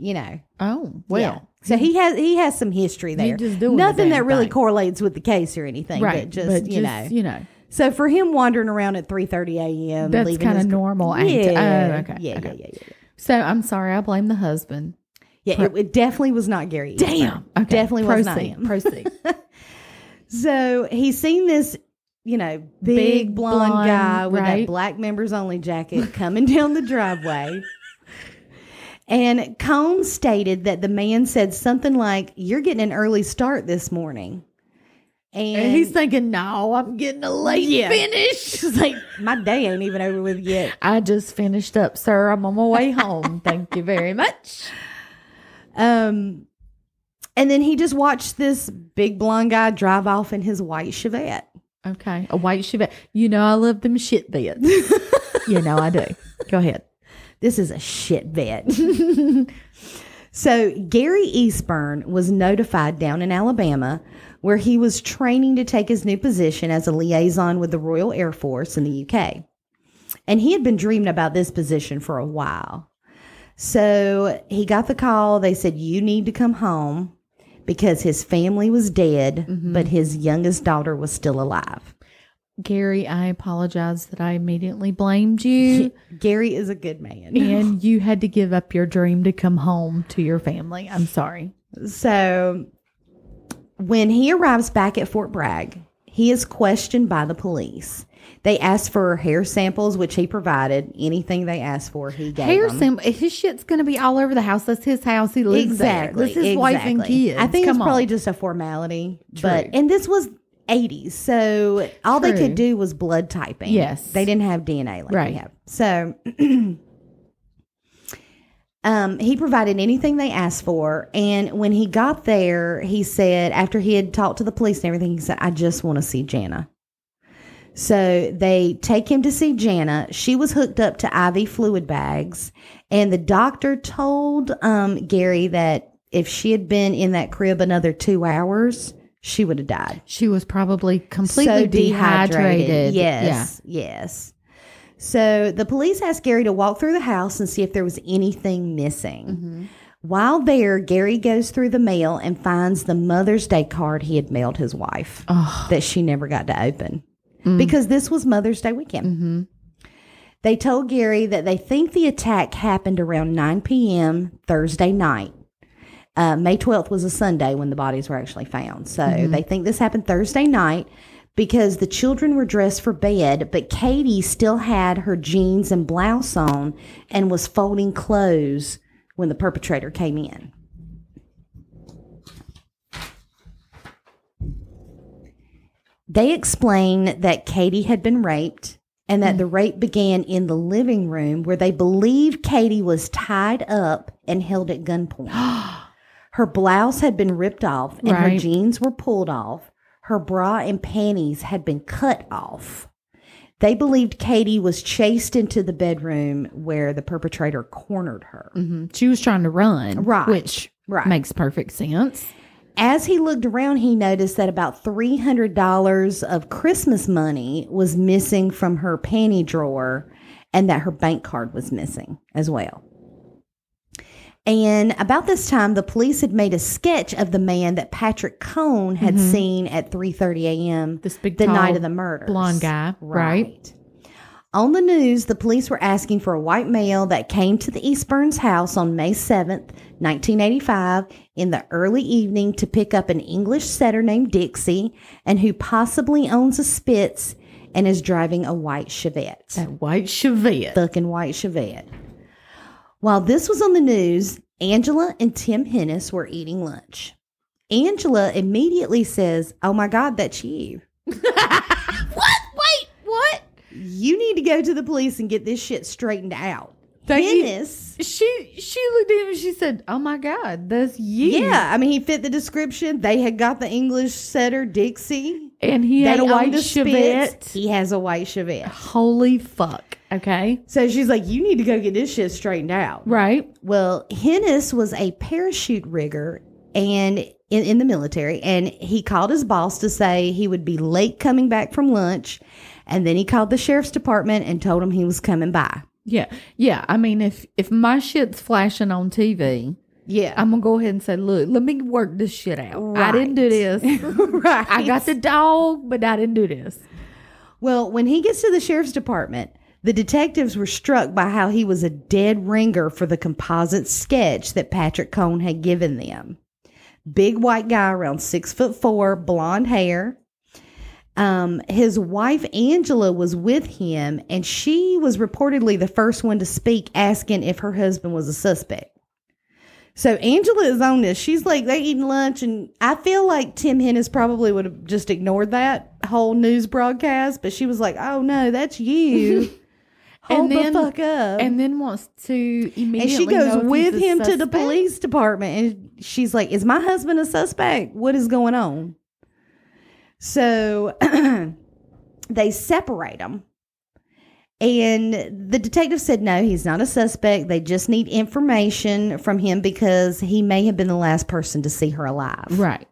Speaker 2: you know,
Speaker 1: oh, well,
Speaker 2: yeah. So he has he has some history there.
Speaker 1: just the
Speaker 2: Nothing that really
Speaker 1: thing.
Speaker 2: correlates with the case or anything,
Speaker 1: right.
Speaker 2: but just you know.
Speaker 1: you know,
Speaker 2: So for him wandering around at three thirty a.m.
Speaker 1: That's
Speaker 2: leaving
Speaker 1: kinda
Speaker 2: his-
Speaker 1: normal act- oh,
Speaker 2: Yeah,
Speaker 1: oh, okay,
Speaker 2: yeah,
Speaker 1: okay.
Speaker 2: yeah, yeah, yeah.
Speaker 1: so I'm sorry. I blame the husband.
Speaker 2: Yeah, it, it definitely was not Gary. Eastburn.
Speaker 1: Okay,
Speaker 2: definitely was not
Speaker 1: proceed.
Speaker 2: him.
Speaker 1: Proceed. [laughs]
Speaker 2: So he's seen this, you know, big,
Speaker 1: Big,
Speaker 2: blonde,
Speaker 1: blonde,
Speaker 2: guy with that black members only jacket coming down the driveway. And Combs stated that the man said something like, You're getting an early start this morning. And,
Speaker 1: and he's thinking, "No, I'm getting a late
Speaker 2: Yeah.
Speaker 1: finish." [laughs]
Speaker 2: She's like, My day ain't even over with yet.
Speaker 1: I just finished up, sir. I'm on my way home. Thank you very much.
Speaker 2: Um, and then he just watched this big blonde guy drive off in his white Chevette.
Speaker 1: Okay, a white Chevette. You know I love them shit beds. you know I do. Go ahead.
Speaker 2: This is a shit bet. [laughs] so Gary Eastburn was notified down in Alabama where he was training to take his new position as a liaison with the Royal Air Force in the UK. And he had been dreaming about this position for a while. So he got the call. They said, You need to come home because his family was dead, mm-hmm. but his youngest daughter was still alive.
Speaker 1: Gary, I apologize that I immediately blamed you [laughs]
Speaker 2: Gary is a good man.
Speaker 1: and you had to give up your dream to come home to your family. I'm sorry.
Speaker 2: So when he arrives back at Fort Bragg, he is questioned by the police. They asked for hair samples, which he provided. Anything they asked for, he gave
Speaker 1: Hair
Speaker 2: them.
Speaker 1: sample. His shit's going to be all over the house. That's his house. He lives
Speaker 2: exactly.
Speaker 1: there. That's his wife and
Speaker 2: exactly.
Speaker 1: kids.
Speaker 2: I think
Speaker 1: Come
Speaker 2: it's probably just a formality.
Speaker 1: True.
Speaker 2: But and this was 80s, so all they could do was blood typing.
Speaker 1: Yes.
Speaker 2: they didn't have DNA like
Speaker 1: Right.
Speaker 2: we have. So. [clears throat] Um, he provided anything they asked for. And when he got there, he said, after he had talked to the police and everything, he said, I just want to see Jana. So they take him to see Jana. She was hooked up to IV fluid bags. And the doctor told um, Gary that if she had been in that crib another two hours, she would have died.
Speaker 1: She was probably completely dehydrated.
Speaker 2: Yes. Yes. So the police asked Gary to walk through the house and see if there was anything missing.
Speaker 1: Mm-hmm.
Speaker 2: While there, Gary goes through the mail and finds the Mother's Day card he had mailed his wife
Speaker 1: Oh.
Speaker 2: that she never got to open
Speaker 1: Mm.
Speaker 2: because this was Mother's Day weekend.
Speaker 1: Mm-hmm.
Speaker 2: They told Gary that they think the attack happened around 9 p.m. Thursday night. Uh, May 12th was a Sunday when the bodies were actually found. So
Speaker 1: Mm-hmm.
Speaker 2: they think this happened Thursday night because the children were dressed for bed, but Katie still had her jeans and blouse on and was folding clothes when the perpetrator came in. They explain that Katie had been raped and that the rape began in the living room where they believe Katie was tied up and held at gunpoint. [gasps] [gasps] [gasps] her blouse had been ripped off and her jeans were pulled off. Her bra and panties had been cut off. They believed Katie was chased into the bedroom where the perpetrator cornered her.
Speaker 1: hmm She was trying to run,
Speaker 2: Right.
Speaker 1: Which
Speaker 2: Right.
Speaker 1: makes perfect sense.
Speaker 2: As he looked around, he noticed that about $300 of Christmas money was missing from her panty drawer and that her bank card was missing as well. And about this time, the police had made a sketch of the man that Patrick Cone had mm-hmm. seen at 3:30 a.m.
Speaker 1: This big
Speaker 2: the
Speaker 1: tall,
Speaker 2: night of the murder.
Speaker 1: blonde guy, right?
Speaker 2: On the news, the police were asking for a white male that came to the Eastburns house on May 7th, 1985, in the early evening to pick up an English setter named Dixie and who possibly owns a Spitz and is driving a white Chevette.
Speaker 1: That white Chevette.
Speaker 2: Fucking white Chevette. While this was on the news, Angela and Tim Hennis were eating lunch. Angela immediately says, Oh my God, that's [laughs] you.
Speaker 1: what? Wait, what?
Speaker 2: You need to go to the police and get this shit straightened out.
Speaker 1: Thank you.
Speaker 2: Hennis.
Speaker 1: She she looked at him and she said, "Oh my God, that's you."
Speaker 2: Yeah, I mean, he fit the description. They had got the English setter Dixie.
Speaker 1: And he
Speaker 2: They
Speaker 1: had a white Chevette.
Speaker 2: He has a white Chevette.
Speaker 1: Holy fuck! Okay,
Speaker 2: So she's like, "You need to go get this shit straightened out."
Speaker 1: right?
Speaker 2: Well, Hennis was a parachute rigger and in, in the military, and he called his boss to say he would be late coming back from lunch, and then he called the sheriff's department and told him he was coming by.
Speaker 1: Yeah, yeah. I mean, if if my shit's flashing on TV,
Speaker 2: Yeah,
Speaker 1: I'm gonna go ahead and say, "Look, let me work this shit out. I didn't do this. [laughs]
Speaker 2: right.
Speaker 1: I got the dog, but I didn't do this."
Speaker 2: Well, when he gets to the sheriff's department, the detectives were struck by how he was a dead ringer for the composite sketch that Patrick Cone had given them. Big white guy around six foot four, blonde hair. Um, his wife Angela was with him, and she was reportedly the first one to speak, asking if her husband was a suspect. So Angela is on this. She's like, they eating lunch, and I feel like Tim Hennis probably would have just ignored that whole news broadcast, but she was like, "Oh no, that's you." [laughs] Hold
Speaker 1: then-
Speaker 2: the fuck up.
Speaker 1: And then wants to immediately.
Speaker 2: And she goes with him to the police department, and she's like, "Is my husband a suspect? What is going on?" So [clears throat] they separate them. And the detective said, no, he's not a suspect. They just need information from him because he may have been the last person to see her alive.
Speaker 1: Right.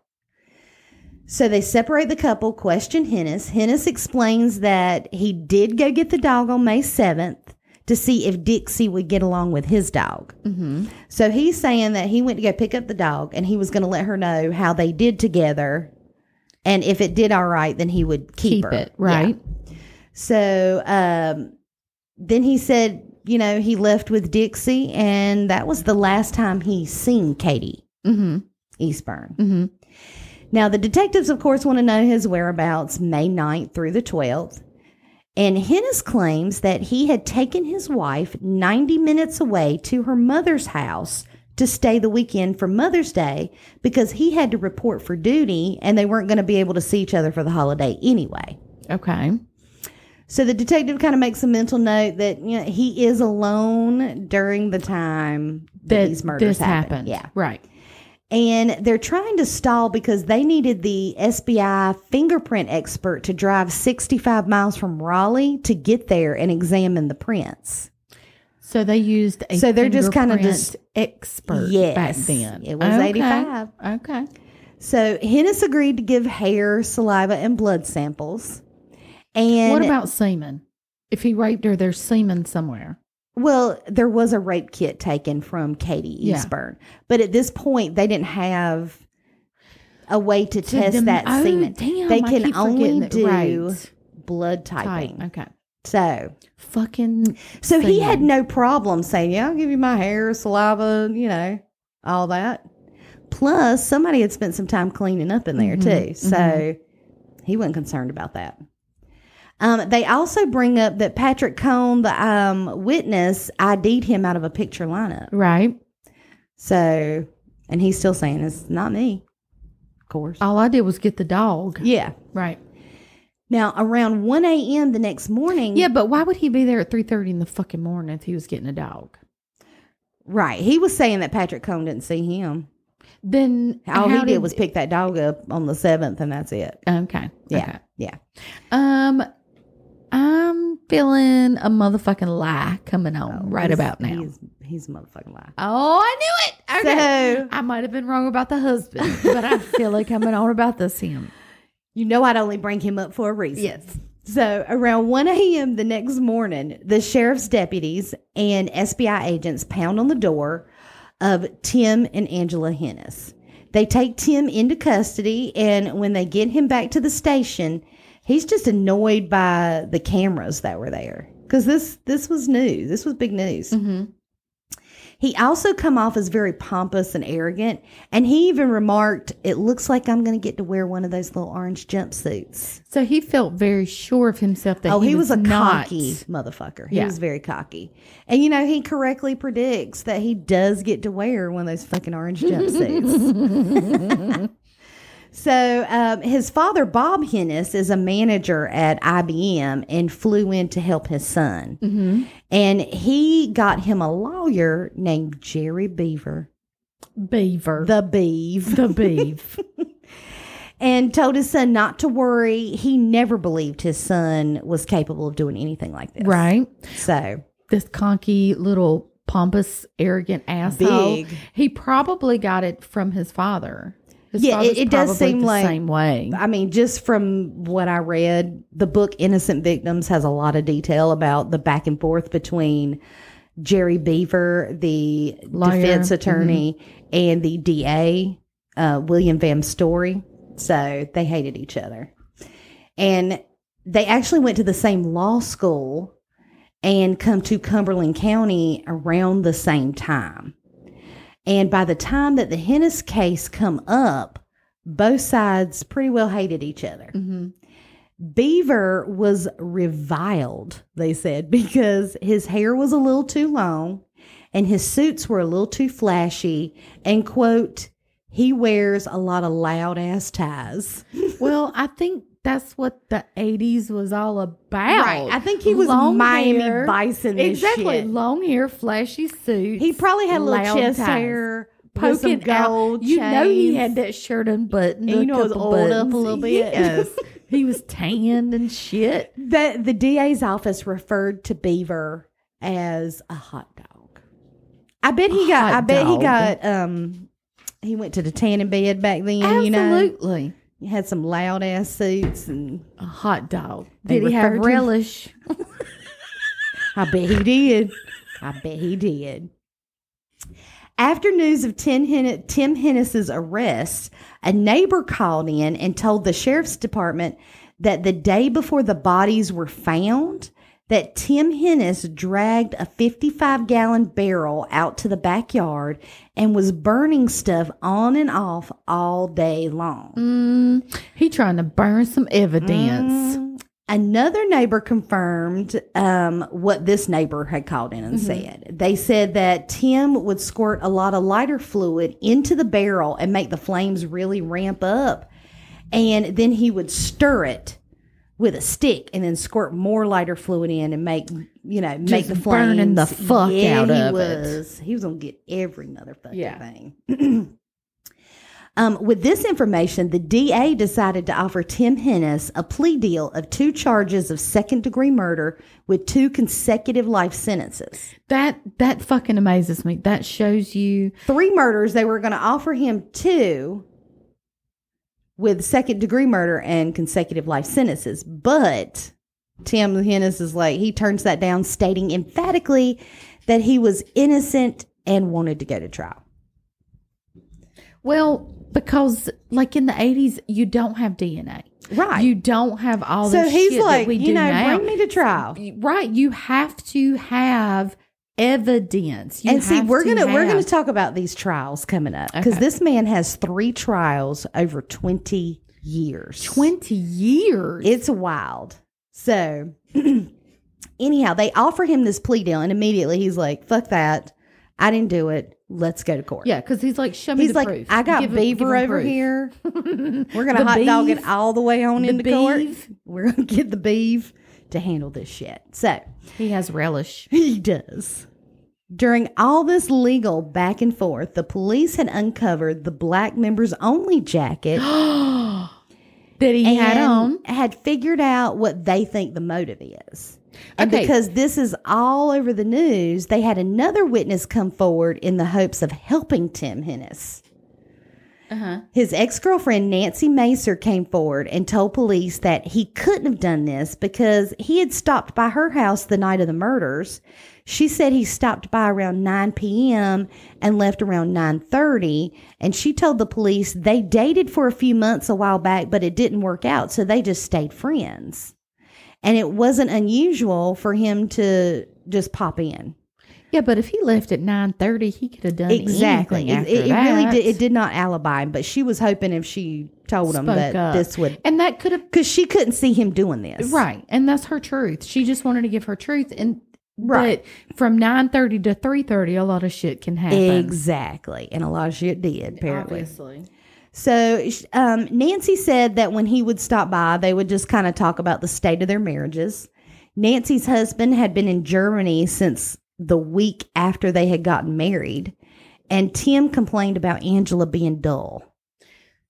Speaker 2: So they separate the couple, question Hennis. Hennis explains that he did go get the dog on May 7th to see if Dixie would get along with his dog.
Speaker 1: Mm-hmm.
Speaker 2: So he's saying that he went to go pick up the dog and he was going to let her know how they did together. And if it did all right, then he would keep,
Speaker 1: Keep
Speaker 2: her.
Speaker 1: it right.
Speaker 2: Yeah. So um, then he said, you know, he left with Dixie, and that was the last time he seen Katie
Speaker 1: Mm-hmm.
Speaker 2: Eastburn.
Speaker 1: Mm-hmm.
Speaker 2: Now, the detectives, of course, want to know his whereabouts May 9th through the 12th. And Hennis claims that he had taken his wife 90 minutes away to her mother's house to stay the weekend for Mother's Day because he had to report for duty and they weren't going to be able to see each other for the holiday anyway.
Speaker 1: Okay.
Speaker 2: So the detective kind of makes a mental note that you know he is alone during the time that,
Speaker 1: That
Speaker 2: these murders
Speaker 1: this
Speaker 2: happened.
Speaker 1: happened.
Speaker 2: Yeah.
Speaker 1: Right.
Speaker 2: And they're trying to stall because they needed the SBI fingerprint expert to drive 65 miles from Raleigh to get there and examine the prints.
Speaker 1: So they used a
Speaker 2: So they're just kinda just-
Speaker 1: expert
Speaker 2: Yes,
Speaker 1: back then.
Speaker 2: it was
Speaker 1: Okay.
Speaker 2: 85.
Speaker 1: Okay.
Speaker 2: So Hennis agreed to give hair, saliva, and blood samples. And
Speaker 1: what about semen? If he raped her, there's semen somewhere.
Speaker 2: Well, there was a rape kit taken from Katie
Speaker 1: Yeah.
Speaker 2: Eastburn, but at this point, they didn't have a way to
Speaker 1: To
Speaker 2: test
Speaker 1: dem-
Speaker 2: that
Speaker 1: oh,
Speaker 2: semen.
Speaker 1: damn,
Speaker 2: they can only do
Speaker 1: right.
Speaker 2: blood
Speaker 1: Type.
Speaker 2: typing.
Speaker 1: Okay.
Speaker 2: So,
Speaker 1: Fucking.
Speaker 2: so he had no problem saying, "Yeah, I'll give you my hair, saliva, you know, all that." Plus, somebody had spent some time cleaning up in there
Speaker 1: Mhm,
Speaker 2: too, so he wasn't concerned about that. Um, they also bring up that Patrick Cone, the um, witness, ID'd him out of a picture lineup.
Speaker 1: Right.
Speaker 2: So, and he's still saying it's not me, of course.
Speaker 1: All I did was get the dog.
Speaker 2: Yeah.
Speaker 1: Right.
Speaker 2: Now, around 1 a.m. the next morning.
Speaker 1: Yeah, but why would he be there at three thirty in the fucking morning if he was getting a dog?
Speaker 2: Right. He was saying that Patrick Cone didn't see him.
Speaker 1: Then
Speaker 2: All he did, was pick that dog up on the 7th, and that's it.
Speaker 1: Okay.
Speaker 2: Yeah.
Speaker 1: Okay.
Speaker 2: Yeah.
Speaker 1: Um, I'm feeling a motherfucking lie coming on oh, right
Speaker 2: He's-
Speaker 1: about now.
Speaker 2: He's, he's a motherfucking lie.
Speaker 1: Oh, I knew it. Okay.
Speaker 2: So-
Speaker 1: I might have been wrong about the husband, but I feel like coming on about this him. [laughs]
Speaker 2: You know, I'd only bring him up for a reason.
Speaker 1: Yes.
Speaker 2: So around 1 a.m. the next morning, the sheriff's deputies and SBI agents pound on the door of Tim and Angela Hennis. They take Tim into custody, and when they get him back to the station, he's just annoyed by the cameras that were there because this this was new. This was big news.
Speaker 1: Mm-hmm.
Speaker 2: He also come off as very pompous and arrogant, and he even remarked, "It looks like I'm going to get to wear one of those little orange jumpsuits."
Speaker 1: So he felt very sure of himself that
Speaker 2: oh, he, was, a
Speaker 1: not,
Speaker 2: cocky motherfucker. He
Speaker 1: Yeah.
Speaker 2: was very cocky, and you know he correctly predicts that he does get to wear one of those fucking orange jumpsuits. [laughs] so um, his father, Bob Hennis, is a manager at IBM and flew in to help his son,
Speaker 1: Mm-hmm.
Speaker 2: and he got him a lawyer named Jerry Beaver.
Speaker 1: Beaver.
Speaker 2: the beeve
Speaker 1: the beef. [laughs]
Speaker 2: and told his son not to worry he never believed his son was capable of doing anything like this
Speaker 1: right.
Speaker 2: so
Speaker 1: This conky little pompous, arrogant asshole.
Speaker 2: Big.
Speaker 1: He probably got it from his father. His
Speaker 2: Yeah, it- it does seem
Speaker 1: the
Speaker 2: like-
Speaker 1: same way.
Speaker 2: i mean just from what i read the book innocent victims has a lot of detail about the back and forth between jerry beaver the
Speaker 1: Lawyer.
Speaker 2: defense attorney and the da uh, william van story so they hated each other and they actually went to the same law school and come to Cumberland County around the same time. And by the time that the Hennis case come up, both sides pretty well hated each other.
Speaker 1: hmm
Speaker 2: Beaver was reviled, they said, [laughs] because his hair was a little too long and his suits were a little too flashy and quote, he wears a lot of loud ass ties. [laughs]
Speaker 1: Well, I think that's what the 80s was all about.
Speaker 2: Right. I think he was
Speaker 1: Long
Speaker 2: Miami
Speaker 1: hair.
Speaker 2: Bison
Speaker 1: Exactly. Long hair, flashy suits.
Speaker 2: He probably had a little chest
Speaker 1: ties.
Speaker 2: hair,
Speaker 1: poking
Speaker 2: gold
Speaker 1: out. You know he had that shirt unbuttoned.
Speaker 2: And you know it was
Speaker 1: couple
Speaker 2: oiled up a little bit.
Speaker 1: Yes. [laughs] he was tanned and shit.
Speaker 2: The the DA's office referred to Beaver as a hot dog. I bet he
Speaker 1: A
Speaker 2: got. I bet he got. Um, he went to the tanning bed back then. You know,
Speaker 1: Absolutely.
Speaker 2: He had some loud ass suits, and
Speaker 1: A hot dog.
Speaker 2: They
Speaker 1: Did he have relish?
Speaker 2: I bet he did. I bet he did. After news of Tim, Hen- Tim Hennis's arrest, a neighbor called in and told the sheriff's department that the day before the bodies were found, that Tim Hennis dragged a 55 gallon barrel out to the backyard and was burning stuff on and off all day long.
Speaker 1: Mm, he trying to burn some evidence.
Speaker 2: Mm. Another neighbor confirmed um, what this neighbor had called in and said. They said that Tim would squirt a lot of lighter fluid into the barrel and make the flames really ramp up. And then he would stir it with a stick and then squirt more lighter fluid in and make, you know, make
Speaker 1: Just
Speaker 2: the flames.
Speaker 1: burning the fuck
Speaker 2: yeah,
Speaker 1: out
Speaker 2: he
Speaker 1: of it.
Speaker 2: was. He was to get every motherfucking
Speaker 1: Yeah.
Speaker 2: thing. [clears throat] Um, with this information, the DA decided to offer Tim Hennis a plea deal of two charges of second degree murder with two consecutive life sentences.
Speaker 1: That that fucking amazes me. That shows you
Speaker 2: Three murders, they were going to offer him two with second degree murder and consecutive life sentences. But Tim Hennis is like, he turns that down, stating emphatically that he was innocent and wanted to go to trial.
Speaker 1: well because like in the 80s you don't have DNA.
Speaker 2: Right.
Speaker 1: You don't have all
Speaker 2: so
Speaker 1: this
Speaker 2: he's
Speaker 1: shit
Speaker 2: like, you know,
Speaker 1: now.
Speaker 2: bring me to trial.
Speaker 1: Right, you have to have evidence. You
Speaker 2: and see, we're
Speaker 1: to
Speaker 2: gonna we're gonna talk about these trials coming up because
Speaker 1: Okay.
Speaker 2: this man has three trials over twenty years.
Speaker 1: 20 years.
Speaker 2: It's wild. So, [clears throat] anyhow, they offer him this plea deal, and immediately he's like, "Fuck that! I didn't do it. Let's go to court."
Speaker 1: yeah, because he's like, show me
Speaker 2: He's
Speaker 1: the
Speaker 2: like,
Speaker 1: proof.
Speaker 2: "I got
Speaker 1: Give
Speaker 2: Beaver
Speaker 1: him
Speaker 2: over
Speaker 1: proof."
Speaker 2: here. [laughs] We're gonna hot dog it all the way on
Speaker 1: The
Speaker 2: into court. [laughs] We're gonna get the beef to handle this shit." So.
Speaker 1: He has relish.
Speaker 2: He does. During all this legal back and forth, the police had uncovered the black members only jacket [gasps]
Speaker 1: that he had on.
Speaker 2: had figured out what they think the motive is. And
Speaker 1: Okay.
Speaker 2: because this is all over the news, they had another witness come forward in the hopes of helping Tim Hennis.
Speaker 1: Uh-huh.
Speaker 2: His ex girlfriend, Nancy Macer, came forward and told police that he couldn't have done this because he had stopped by her house the night of the murders. She said he stopped by around 9 p.m. and left around 9:30, and she told the police they dated for a few months a while back, but it didn't work out, so they just stayed friends. And it wasn't unusual for him to just pop in.
Speaker 1: Yeah, but if he left at nine thirty, he could have done
Speaker 2: Exactly. It, it, it really did. It did not alibi him, but she was hoping if she told him that
Speaker 1: up.
Speaker 2: this would,
Speaker 1: and that could have
Speaker 2: because she couldn't see him doing this.
Speaker 1: right, and that's her truth. She just wanted to give her truth, and
Speaker 2: Right.
Speaker 1: But from nine thirty to three thirty, a lot of shit can happen.
Speaker 2: Exactly. And a lot of shit did, apparently.
Speaker 1: Obviously.
Speaker 2: So um, Nancy said that when he would stop by, they would just kind of talk about the state of their marriages. Nancy's husband had been in Germany since the week after they had gotten married. And Tim complained about Angela being dull.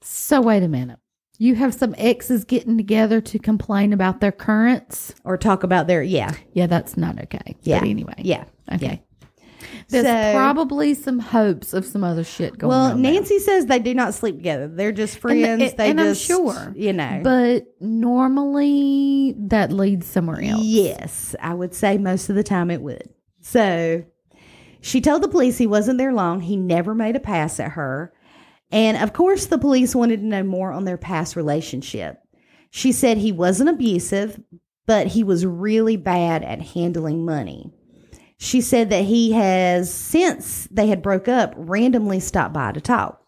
Speaker 1: So wait a minute. You have some exes getting together to complain about their currents.
Speaker 2: Or talk about their, yeah,
Speaker 1: Yeah, that's not okay.
Speaker 2: Yeah.
Speaker 1: But anyway.
Speaker 2: yeah.
Speaker 1: Okay. There's
Speaker 2: So-
Speaker 1: probably some hopes of some other shit going
Speaker 2: Well,
Speaker 1: on. there.
Speaker 2: Nancy says they do not sleep together. They're just friends.
Speaker 1: and-
Speaker 2: they
Speaker 1: and I'm sure.
Speaker 2: you know.
Speaker 1: But normally that leads somewhere else.
Speaker 2: Yes, I would say most of the time it would. So she told the police he wasn't there long. He never made a pass at her. And of course, the police wanted to know more on their past relationship. She said he wasn't abusive, but he was really bad at handling money. She said that he has, since they had broke up, randomly stopped by to talk.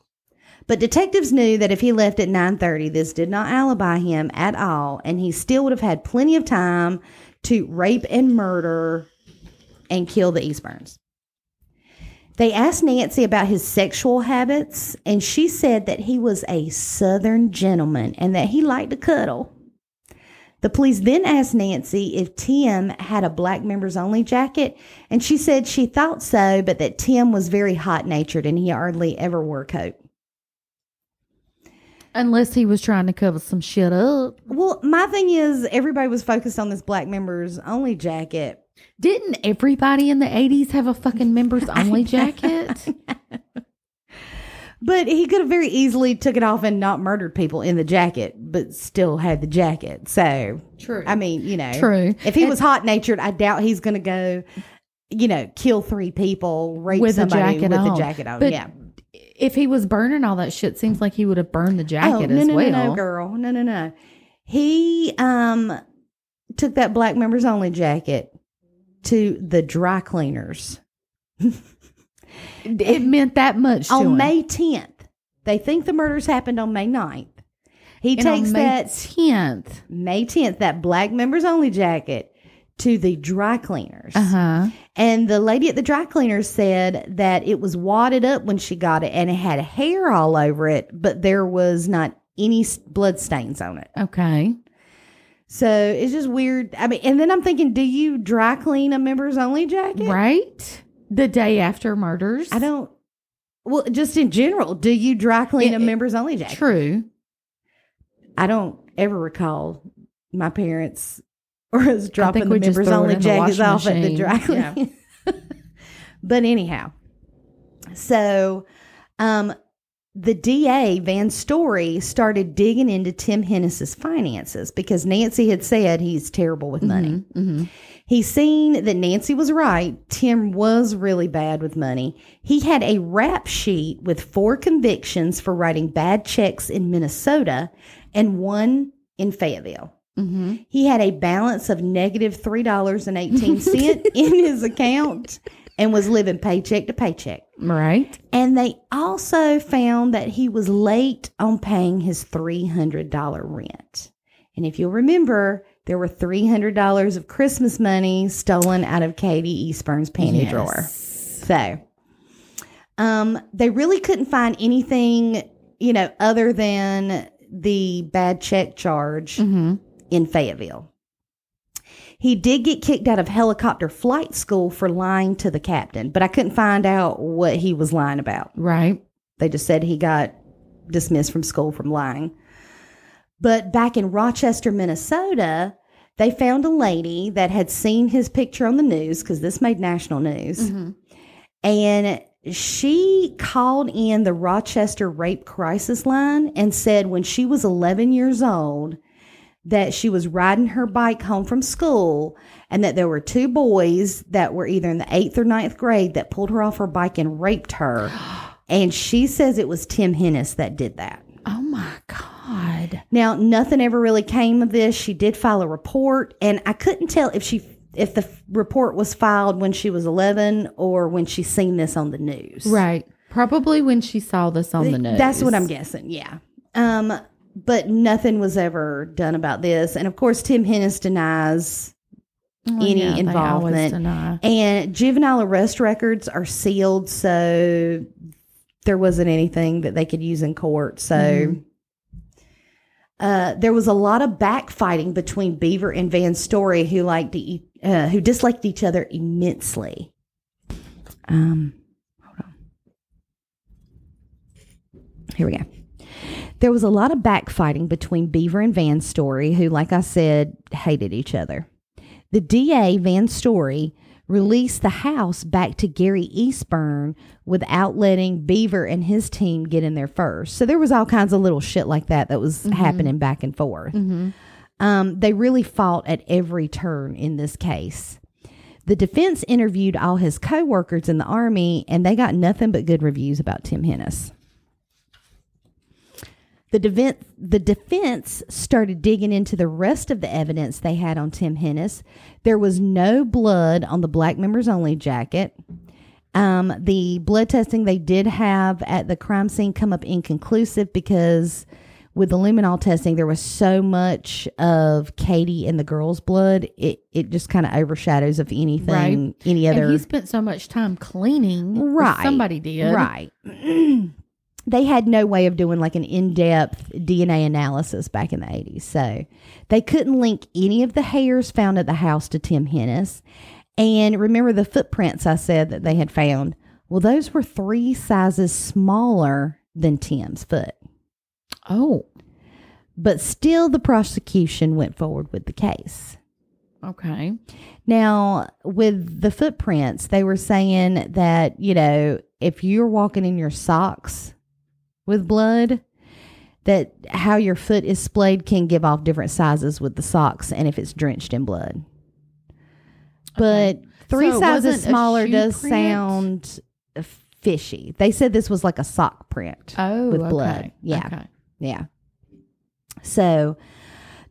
Speaker 2: But detectives knew that if he left at 9:30, this did not alibi him at all, and he still would have had plenty of time to rape and murder and kill the Eastburns. They asked Nancy about his sexual habits, and she said that he was a southern gentleman and that he liked to cuddle. The police then asked Nancy if Tim had a black members only jacket, and she said she thought so, but that Tim was very hot natured and he hardly ever wore a coat.
Speaker 1: Unless he was trying to cover some shit up.
Speaker 2: Well, my thing is, everybody was focused on this black members only jacket.
Speaker 1: Didn't everybody in the 80s have a fucking members [laughs] only jacket? [laughs]
Speaker 2: But he could have very easily took it off and not murdered people in the jacket, but still had the jacket. So,
Speaker 1: True.
Speaker 2: I mean, you know,
Speaker 1: True.
Speaker 2: If he
Speaker 1: And-
Speaker 2: was hot natured, I doubt he's going to go, you know, kill three people, rape
Speaker 1: With a
Speaker 2: somebody
Speaker 1: jacket
Speaker 2: with
Speaker 1: on.
Speaker 2: a jacket on.
Speaker 1: But
Speaker 2: yeah.
Speaker 1: if he was burning all that shit, seems like he would have burned the jacket
Speaker 2: oh, no,
Speaker 1: as
Speaker 2: no,
Speaker 1: well.
Speaker 2: no, no, girl, no, no, no. He um took that black members only jacket to the dry cleaners
Speaker 1: It meant that much to
Speaker 2: on
Speaker 1: him.
Speaker 2: May 10th. They think the murders happened on May 9th. He
Speaker 1: And
Speaker 2: takes
Speaker 1: May
Speaker 2: that
Speaker 1: 10th.
Speaker 2: May 10th, that black members only jacket to the dry cleaners.
Speaker 1: Uh huh.
Speaker 2: And the lady at the dry cleaners said that it was wadded up when she got it and it had hair all over it, but there was not any blood stains on it.
Speaker 1: Okay.
Speaker 2: So it's just weird. I mean, and then I'm thinking, do you dry clean a members only jacket?
Speaker 1: Right? The day after murders.
Speaker 2: I don't. Well, just in general, do you dry clean
Speaker 1: It-
Speaker 2: a members only jacket?
Speaker 1: True.
Speaker 2: I don't ever recall my parents [laughs] or us dropping the members only jackets off at the
Speaker 1: machine.
Speaker 2: dry
Speaker 1: Yeah. [laughs]
Speaker 2: but anyhow, so um, the DA Van Story started digging into Tim Hennis's finances because Nancy had said he's terrible with money.
Speaker 1: hmm
Speaker 2: He's seen that Nancy was right. Tim was really bad with money. He had a rap sheet with four convictions for writing bad checks in Minnesota and one in Fayetteville.
Speaker 1: hmm
Speaker 2: He had a balance of negative $3.18 [laughs] in his account and was living paycheck to paycheck.
Speaker 1: Right.
Speaker 2: And they also found that he was late on paying his $300 rent. And if you'll remember, there were $300 of Christmas money stolen out of Katie Eastburn's panty
Speaker 1: Yes.
Speaker 2: drawer. So, um, they really couldn't find anything, you know, other than the bad check charge
Speaker 1: hmm
Speaker 2: in Fayetteville. He did get kicked out of helicopter flight school for lying to the captain, but I couldn't find out what he was lying about.
Speaker 1: Right.
Speaker 2: They just said he got dismissed from school from lying. But back in Rochester, Minnesota, they found a lady that had seen his picture on the news because this made national news.
Speaker 1: Mhm.
Speaker 2: And she called in the Rochester Rape Crisis Line and said when she was 11 years old that she was riding her bike home from school and that there were two boys that were either in the eighth or ninth grade that pulled her off her bike and raped her. [gasps] And she says it was Tim Hennis that did that.
Speaker 1: Oh my God.
Speaker 2: Now, nothing ever really came of this. She did file a report, and I couldn't tell if she if the report was filed when she was 11 or when she seen this on the news.
Speaker 1: Right. Probably when she saw this on the news.
Speaker 2: That's what I'm guessing. Yeah. Um, but nothing was ever done about this, and of course, Tim Hennis denies
Speaker 1: Oh,
Speaker 2: any
Speaker 1: yeah,
Speaker 2: involvement.
Speaker 1: deny.
Speaker 2: And juvenile arrest records are sealed, so there wasn't anything that they could use in court. So
Speaker 1: Mhm.
Speaker 2: uh, there was a lot of backfighting between Beaver and Van Story, who liked e- uh, who disliked each other immensely. Um, hold on. Here we go. There was a lot of backfighting between Beaver and Van Story, who, like I said, hated each other. The DA, Van Story, released the house back to Gary Eastburn without letting Beaver and his team get in there first. So there was all kinds of little shit like that that was happening back and forth.
Speaker 1: Mhm.
Speaker 2: Um, they really fought at every turn in this case. The defense interviewed all his coworkers in the army, and they got nothing but good reviews about Tim Hennis. The defense, the defense started digging into the rest of the evidence they had on Tim Hennis. There was no blood on the black members only jacket. Um, the blood testing they did have at the crime scene come up inconclusive because with the luminol testing, there was so much of Katie and the girl's blood. It it just kind of overshadows of anything,
Speaker 1: Right.
Speaker 2: any other.
Speaker 1: And he spent so much time cleaning.
Speaker 2: Right.
Speaker 1: Somebody did.
Speaker 2: Right. [clears throat] they had no way of doing like an in depth DNA analysis back in the 80s. So they couldn't link any of the hairs found at the house to Tim Hennis. And remember the footprints I said that they had found? Well, those were three sizes smaller than Tim's foot.
Speaker 1: Oh,
Speaker 2: But still, the prosecution went forward with the case.
Speaker 1: okay.
Speaker 2: Now, with the footprints, they were saying that, you know, if you're walking in your socks with blood, that how your foot is splayed can give off different sizes with the socks and if it's drenched in blood. But
Speaker 1: Okay.
Speaker 2: three
Speaker 1: So
Speaker 2: sizes smaller does
Speaker 1: print?
Speaker 2: sound uh, fishy. They said this was like a sock print.
Speaker 1: Oh,
Speaker 2: With
Speaker 1: okay.
Speaker 2: blood. Yeah.
Speaker 1: Okay.
Speaker 2: Yeah. So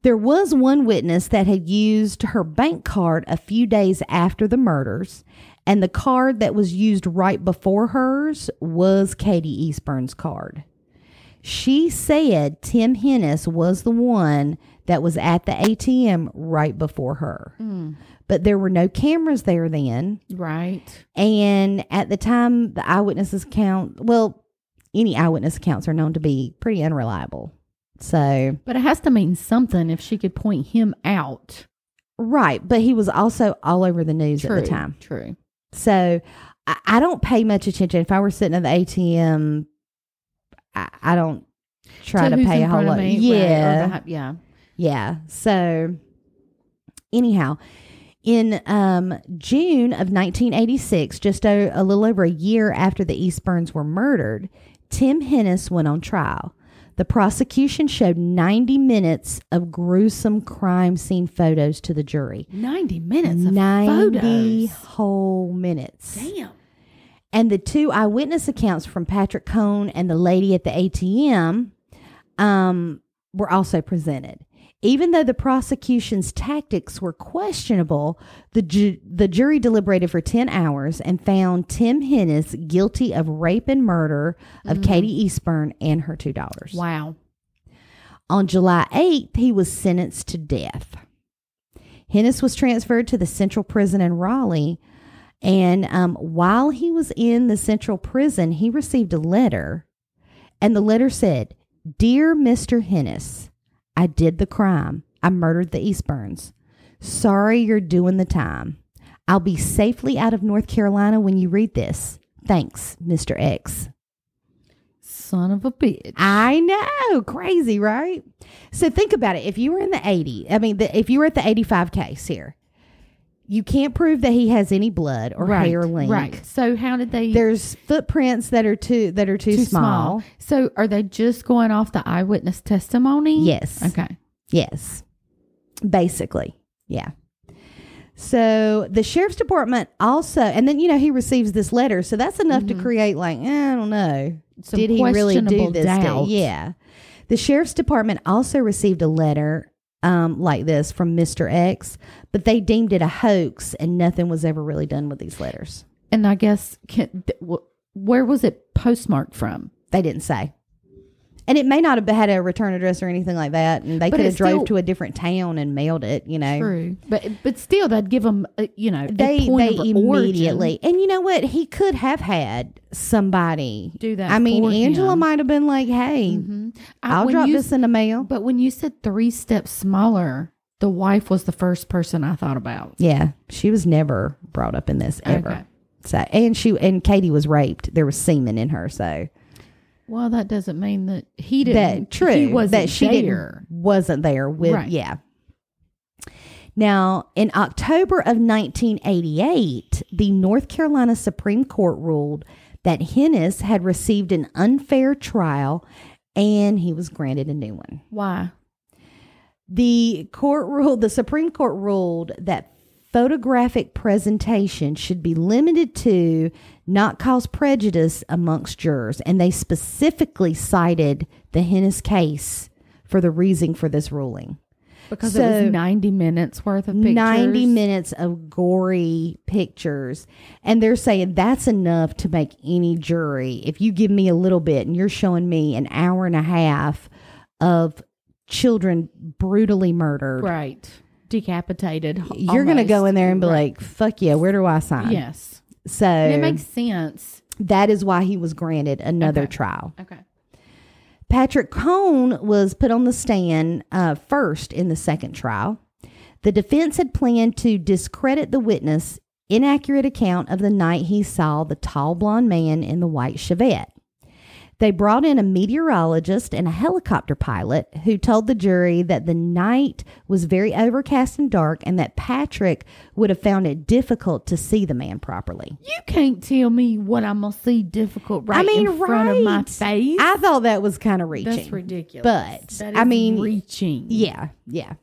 Speaker 2: there was one witness that had used her bank card a few days after the murders, and the card that was used right before hers was Katie Eastburn's card. She said Tim Hennis was the one that was at the ATM right before her.
Speaker 1: Mm,
Speaker 2: But there were no cameras there then.
Speaker 1: right.
Speaker 2: And at the time, the eyewitnesses account, well, any eyewitness accounts are known to be pretty unreliable. So,
Speaker 1: But it has to mean something if she could point him out.
Speaker 2: right. But he was also all over the news
Speaker 1: True.
Speaker 2: at the time.
Speaker 1: True.
Speaker 2: So, I, I don't pay much attention. If I were sitting at the ATM, I, I don't try to,
Speaker 1: who's
Speaker 2: pay a whole lot.
Speaker 1: me, right,
Speaker 2: yeah.
Speaker 1: yeah.
Speaker 2: Yeah. So, anyhow, in um, June of 1986, just a, a little over a year after the Eastburns were murdered, Tim Hennis went on trial. The prosecution showed 90 minutes of gruesome crime scene photos to the jury.
Speaker 1: 90 minutes of
Speaker 2: 90
Speaker 1: photos.
Speaker 2: whole minutes.
Speaker 1: Damn.
Speaker 2: And the two eyewitness accounts from Patrick Cone and the lady at the ATM um, were also presented. Even though the prosecution's tactics were questionable, the, ju- the jury deliberated for 10 hours and found Tim Hennis guilty of rape and murder of Katie Eastburn and her two daughters.
Speaker 1: Wow.
Speaker 2: On July 8th, he was sentenced to death. Hennis was transferred to the Central Prison in Raleigh. And um, while he was in the Central Prison, he received a letter. And the letter said, Dear Mr. Hennis, I did the crime. I murdered the Eastburns. Sorry you're doing the time. I'll be safely out of North Carolina when you read this. Thanks, Mr. X.
Speaker 1: Son of a bitch.
Speaker 2: I know, crazy, right? So think about it. If you were in the 80, I mean, the, if you were at the 85 case here, you can't prove that he has any blood or
Speaker 1: right,
Speaker 2: hair link.
Speaker 1: Right. So how did they?
Speaker 2: There's footprints that are too that are too,
Speaker 1: too
Speaker 2: small.
Speaker 1: So are they just going off the eyewitness testimony?
Speaker 2: Yes.
Speaker 1: Okay.
Speaker 2: Yes. Basically. Yeah. So the sheriff's department also, and then you know he receives this letter, so that's enough to
Speaker 1: Mhm.
Speaker 2: create like eh, I don't know,
Speaker 1: Some
Speaker 2: did he really do this? yeah. The sheriff's department also received a letter um, like this from Mister X, but they deemed it a hoax, and nothing was ever really done with these letters.
Speaker 1: And I guess can, th- wh- where was it postmarked from?
Speaker 2: They didn't say. And it may not have had a return address or anything like that, and they could have drove
Speaker 1: still-
Speaker 2: to a different town and mailed it. You know,
Speaker 1: True, but but still, they'd give them, uh, you know,
Speaker 2: they
Speaker 1: point
Speaker 2: they
Speaker 1: of origin.
Speaker 2: immediately and you know what he could have had somebody
Speaker 1: do that.
Speaker 2: i mean angela
Speaker 1: him.
Speaker 2: might have been like hey
Speaker 1: Mhm. I-
Speaker 2: i'll drop
Speaker 1: you
Speaker 2: this in the mail
Speaker 1: But when you said three steps smaller, the wife was the first person I thought about.
Speaker 2: yeah she was never brought up in this ever
Speaker 1: Okay.
Speaker 2: so and she and katie was raped there was semen in her so
Speaker 1: Well, that doesn't mean that he didn't.
Speaker 2: that true
Speaker 1: He wasn't
Speaker 2: that she
Speaker 1: there.
Speaker 2: didn't wasn't there with
Speaker 1: Right.
Speaker 2: yeah now in october of 1988 the north carolina supreme court ruled that hennis had received an unfair trial and he was granted a new one
Speaker 1: Why?
Speaker 2: the court ruled the supreme court ruled that photographic presentation should be limited to not cause prejudice amongst jurors and they specifically cited the hennis case for the reason for this ruling
Speaker 1: Because it was ninety minutes worth of pictures.
Speaker 2: 90 minutes of gory pictures and they're saying that's enough to make any jury if you give me a little bit and you're showing me an hour and a half of children brutally murdered
Speaker 1: Right. Decapitated.
Speaker 2: you're going to go in there and be
Speaker 1: Right.
Speaker 2: like fuck yeah where do i sign
Speaker 1: yes.
Speaker 2: So
Speaker 1: And it makes sense.
Speaker 2: that is why he was granted another
Speaker 1: Okay.
Speaker 2: trial
Speaker 1: Okay.
Speaker 2: Patrick Cone was put on the stand uh, first in the second trial. The defense had planned to discredit the witness' inaccurate account of the night he saw the tall blonde man in the white Chevette. They brought in a meteorologist and a helicopter pilot who told the jury that the night was very overcast and dark and that Patrick would have found it difficult to see the man properly.
Speaker 1: You can't tell me what I'm gonna see difficult right
Speaker 2: I mean,
Speaker 1: in front of my face.
Speaker 2: I thought that was kind of reaching.
Speaker 1: That's ridiculous.
Speaker 2: But,
Speaker 1: That
Speaker 2: I mean,
Speaker 1: reaching.
Speaker 2: Yeah, yeah.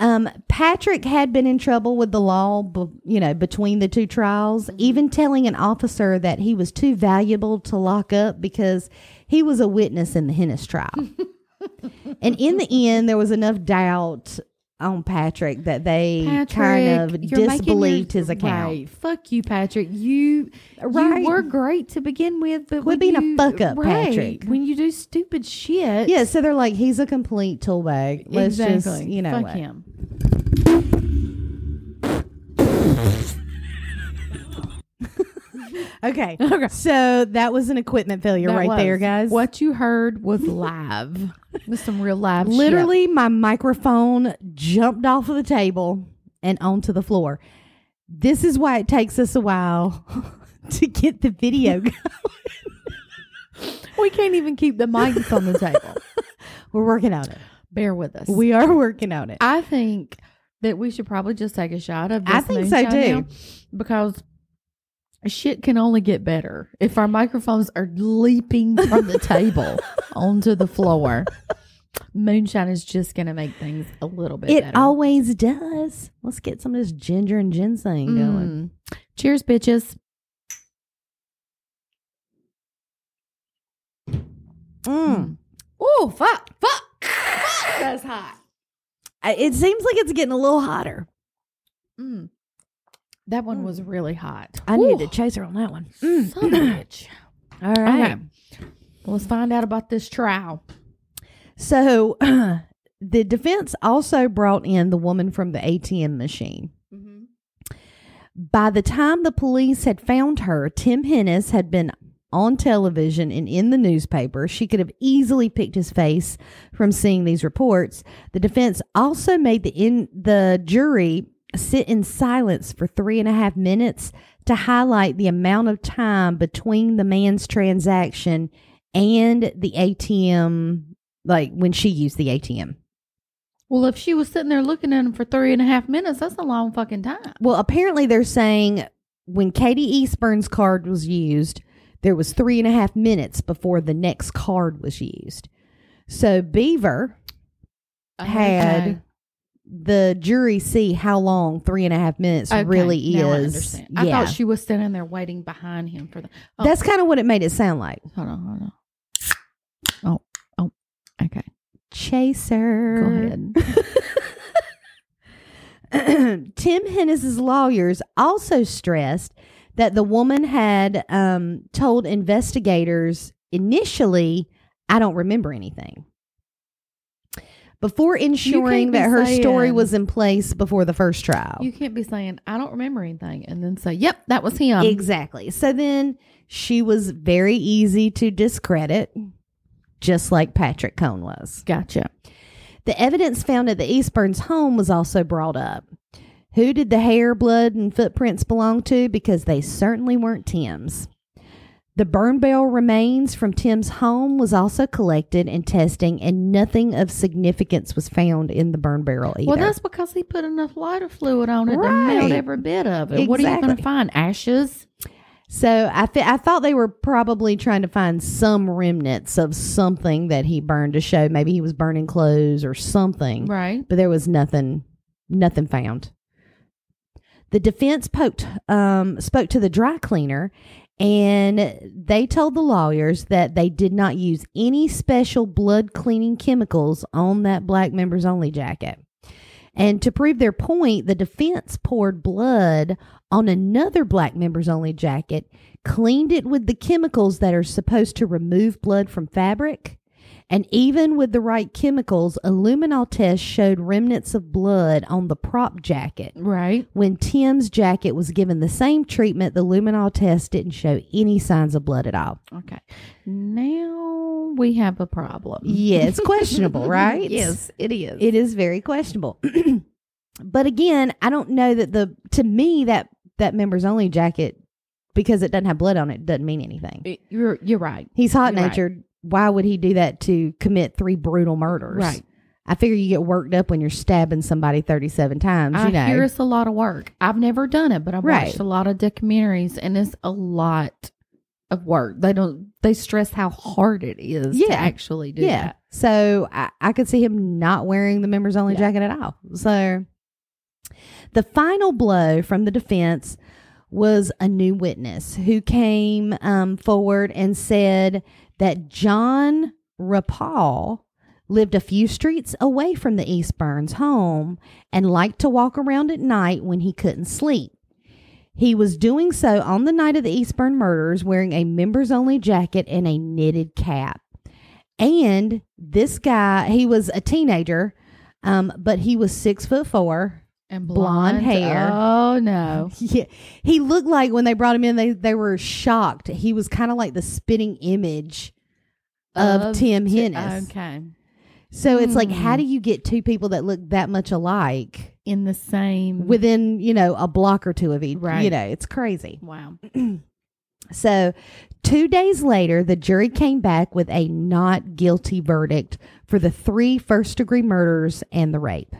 Speaker 2: Um, Patrick had been in trouble with the law, b- you know, between the two trials, even telling an officer that he was too valuable to lock up because he was a witness in the Hennis trial. [laughs] and in the end, there was enough doubt on Patrick that they
Speaker 1: Patrick,
Speaker 2: kind of disbelieved
Speaker 1: your-
Speaker 2: his account.
Speaker 1: Right. Fuck you, Patrick. You,
Speaker 2: Right.
Speaker 1: you were great to begin with, but when
Speaker 2: being a
Speaker 1: you-
Speaker 2: fuck up,
Speaker 1: right,
Speaker 2: Patrick.
Speaker 1: When you do stupid shit,
Speaker 2: Yeah, so they're like, he's a complete tool bag. Let's
Speaker 1: exactly.
Speaker 2: just, you know,
Speaker 1: fuck
Speaker 2: what.
Speaker 1: him. [laughs] [laughs]
Speaker 2: Okay.
Speaker 1: Okay.
Speaker 2: So that was an equipment failure
Speaker 1: That
Speaker 2: right there, guys.
Speaker 1: What you heard was live. With some real live shit.
Speaker 2: Literally, my microphone jumped off of the table and onto the floor. This is why it takes us a while [laughs] to get the video [laughs] going.
Speaker 1: We can't even keep the mics on the table.
Speaker 2: We're working on it.
Speaker 1: Bear with us.
Speaker 2: We are working on it.
Speaker 1: I think that we should probably just take a shot of this
Speaker 2: I think so, too.
Speaker 1: now, because shit can only get better if our microphones are leaping from the table [laughs] onto the floor. Moonshine is just going to make things a little bit
Speaker 2: It
Speaker 1: better.
Speaker 2: always does. Let's get some of this ginger and ginseng going.
Speaker 1: Mm. Cheers, bitches.
Speaker 2: Mm.
Speaker 1: Oh, fuck, fuck, fuck. That's hot.
Speaker 2: It seems like it's getting a little hotter.
Speaker 1: Mm. That one was really hot.
Speaker 2: I need to chase her on that one. Mm.
Speaker 1: son of a [clears throat] bitch.
Speaker 2: All right.
Speaker 1: Okay. Well, let's find out about this trial.
Speaker 2: So [clears throat] the defense also brought in the woman from the ATM machine. By the time the police had found her, Tim Hennis had been on television and in the newspaper. She could have easily picked his face from seeing these reports. The defense also made the in the jury sit in silence for three and a half minutes to highlight the amount of time between the man's transaction and the ATM, like when she used the ATM.
Speaker 1: Well, if she was sitting there looking at him for three and a half minutes, that's a long fucking time.
Speaker 2: Well, apparently they're saying when Katie Eastburn's card was used, there was three and a half minutes before the next card was used. So Beaver had. The jury see how long three and a half minutes
Speaker 1: Okay,
Speaker 2: really
Speaker 1: now I
Speaker 2: is.
Speaker 1: understand. I thought she was standing there waiting behind him for the. Oh,
Speaker 2: that's kind of what it made it sound like.
Speaker 1: hold on, hold on. Oh, oh, okay.
Speaker 2: Chaser.
Speaker 1: Go ahead. [laughs]
Speaker 2: Tim Hennis's lawyers also stressed that the woman had um, told investigators initially, "I don't remember anything." Before ensuring that her story was in place before the first trial.
Speaker 1: You can't be saying I don't remember anything and then say, "Yep, that was him."
Speaker 2: exactly. So then she was very easy to discredit, just like Patrick Cone was.
Speaker 1: Gotcha.
Speaker 2: The evidence found at the Eastburns home was also brought up. Who did the hair, blood, and footprints belong to? Because they certainly weren't Tim's. The burn barrel remains from Tim's home was also collected and testing, and nothing of significance was found in the burn barrel either.
Speaker 1: Well, that's because he put enough lighter fluid on it to melt every bit of it. Exactly. What are you going to find? Ashes?
Speaker 2: so I, th- I thought they were probably trying to find some remnants of something that he burned to show maybe he was burning clothes or something.
Speaker 1: Right.
Speaker 2: but there was nothing nothing found the defense poked, um, spoke to the dry cleaner and they told the lawyers that they did not use any special blood cleaning chemicals on that black members only jacket. And to prove their point the defense poured blood on another black members only jacket cleaned it with the chemicals that are supposed to remove blood from fabric and even with the right chemicals, a luminol test showed remnants of blood on the prop jacket.
Speaker 1: Right.
Speaker 2: When Tim's jacket was given the same treatment, the luminol test didn't show any signs of blood at all.
Speaker 1: Okay. Now we have a problem.
Speaker 2: Yeah, it's questionable, [laughs] right?
Speaker 1: yes, it is.
Speaker 2: It is very questionable. [clears throat] but again, I don't know that the to me that that members only jacket because it doesn't have blood on it doesn't mean anything.
Speaker 1: You're you're right.
Speaker 2: He's hot natured. Why would he do that to commit three brutal murders?
Speaker 1: Right.
Speaker 2: I figure you get worked up when you're stabbing somebody 37 times,
Speaker 1: I
Speaker 2: you know.
Speaker 1: hear it's a lot of work. I've never done it, but I've
Speaker 2: Right.
Speaker 1: watched a lot of documentaries, and it's a lot of work. They don't. They stress how hard it is
Speaker 2: Yeah.
Speaker 1: to actually do
Speaker 2: yeah.
Speaker 1: that.
Speaker 2: So I, I could see him not wearing the members only
Speaker 1: Yeah.
Speaker 2: jacket at all. So the final blow from the defense was a new witness who came um, forward and said that John Rapal lived a few streets away from the Eastburns home and liked to walk around at night when he couldn't sleep. He was doing so on the night of the Eastburn murders wearing a members only jacket and a knitted cap. And this guy, he was a teenager, um, but he was six foot four.
Speaker 1: And
Speaker 2: Blonde hair.
Speaker 1: Oh no. [laughs]
Speaker 2: Yeah, he looked like when they brought him in, they they were shocked. He was kind of like the spitting image of, Tim
Speaker 1: Ti-
Speaker 2: Hennis.
Speaker 1: Okay.
Speaker 2: So it's like,
Speaker 1: Hmm.
Speaker 2: how do you get two people that look that much alike
Speaker 1: In the same.
Speaker 2: within you know a block or two of each?
Speaker 1: Right.
Speaker 2: You know, it's crazy.
Speaker 1: wow. [clears throat]
Speaker 2: So, two days later, the jury came back with a not guilty verdict for the three first degree murders and the rape.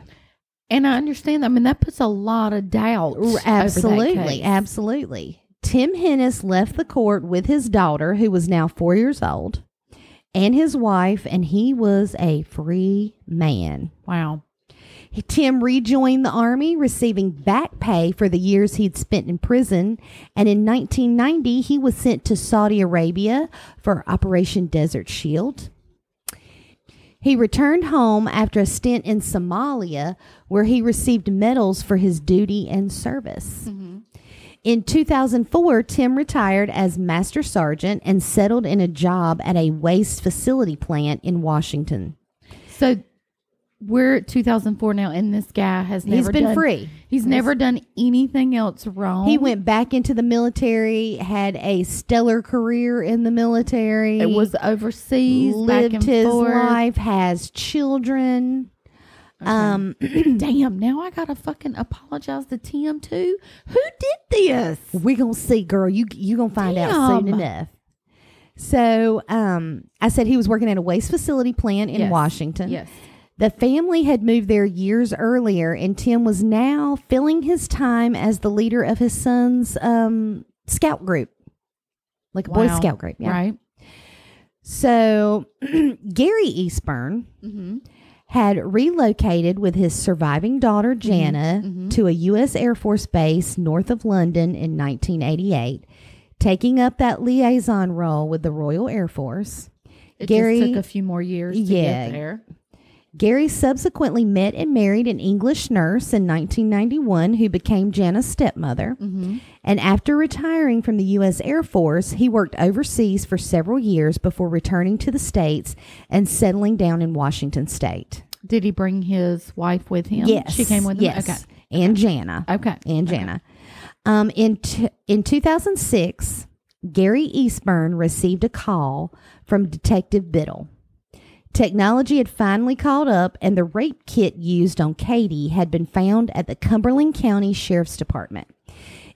Speaker 1: And I understand that. I mean, that puts a lot of doubt.
Speaker 2: Absolutely. Absolutely. Tim Hennis left the court with his daughter, who was now four years old, and his wife, and he was a free man.
Speaker 1: Wow.
Speaker 2: Tim rejoined the Army, receiving back pay for the years he'd spent in prison. And in 1990, he was sent to Saudi Arabia for Operation Desert Shield. He returned home after a stint in Somalia, where he received medals for his duty and service. Mm-hmm. In 2004, Tim retired as Master Sergeant and settled in a job at a waste facility plant in Washington.
Speaker 1: So we're at 2004 now, and this guy has never
Speaker 2: He's been
Speaker 1: done-
Speaker 2: free.
Speaker 1: He's never done anything else wrong.
Speaker 2: He went back into the military, had a stellar career in the military.
Speaker 1: It was overseas,
Speaker 2: lived his
Speaker 1: forth.
Speaker 2: life, has children. Um, [clears throat]
Speaker 1: Damn! Now I gotta fucking apologize to Tim too. Who did this?
Speaker 2: we're gonna see, girl. You you gonna find out soon enough. So, um, I said he was working at a waste facility plant in
Speaker 1: Yes.
Speaker 2: Washington.
Speaker 1: Yes.
Speaker 2: The family had moved there years earlier, and Tim was now filling his time as the leader of his son's um, scout group, like a Boy Scout group. Yeah.
Speaker 1: Right.
Speaker 2: So [clears throat] Gary Eastburn
Speaker 1: Mm-hmm.
Speaker 2: had relocated with his surviving daughter Jana
Speaker 1: mhm.
Speaker 2: to a U.S. Air Force base north of London in 1988, taking up that liaison role with the Royal Air Force.
Speaker 1: It
Speaker 2: Gary-
Speaker 1: just took a few more years to get there Yeah.
Speaker 2: Gary subsequently met and married an English nurse in 1991 who became Jana's stepmother.
Speaker 1: Mm-hmm.
Speaker 2: And after retiring from the U.S. Air Force, he worked overseas for several years before returning to the States and settling down in Washington State.
Speaker 1: Did he bring his wife with him?
Speaker 2: Yes.
Speaker 1: She came with him?
Speaker 2: Yes. And Jana.
Speaker 1: Okay. Okay.
Speaker 2: And Jana. Um, in, t- in 2006, Gary Eastburn received a call from Detective Biddle. Technology had finally caught up, and the rape kit used on Katie had been found at the Cumberland County Sheriff's Department.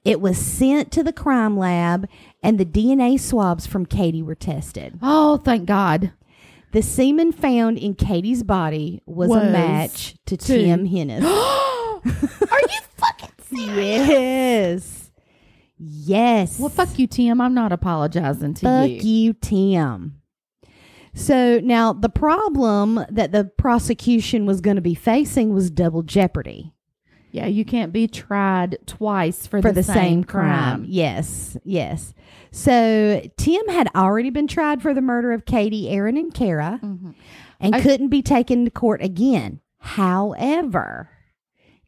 Speaker 2: It was sent to the crime lab, and the DNA swabs from Katie were tested.
Speaker 1: Oh, thank God.
Speaker 2: The semen found in Katie's body was,
Speaker 1: Was
Speaker 2: a match to,
Speaker 1: to-
Speaker 2: Tim [gasps] Hennis.
Speaker 1: Are you [laughs] fucking serious?
Speaker 2: yes. Yes.
Speaker 1: Well, fuck you, Tim. I'm not apologizing to
Speaker 2: Fuck
Speaker 1: you.
Speaker 2: Fuck you, Tim. So now the problem that the prosecution was going to be facing was double jeopardy
Speaker 1: Yeah, you can't be tried twice for,
Speaker 2: for
Speaker 1: the,
Speaker 2: the, same, crime. Yes, yes. So Tim had already been tried for the murder of Katie, Erin, and Kara,
Speaker 1: Mhm.
Speaker 2: and
Speaker 1: I-
Speaker 2: couldn't be taken to court again. However,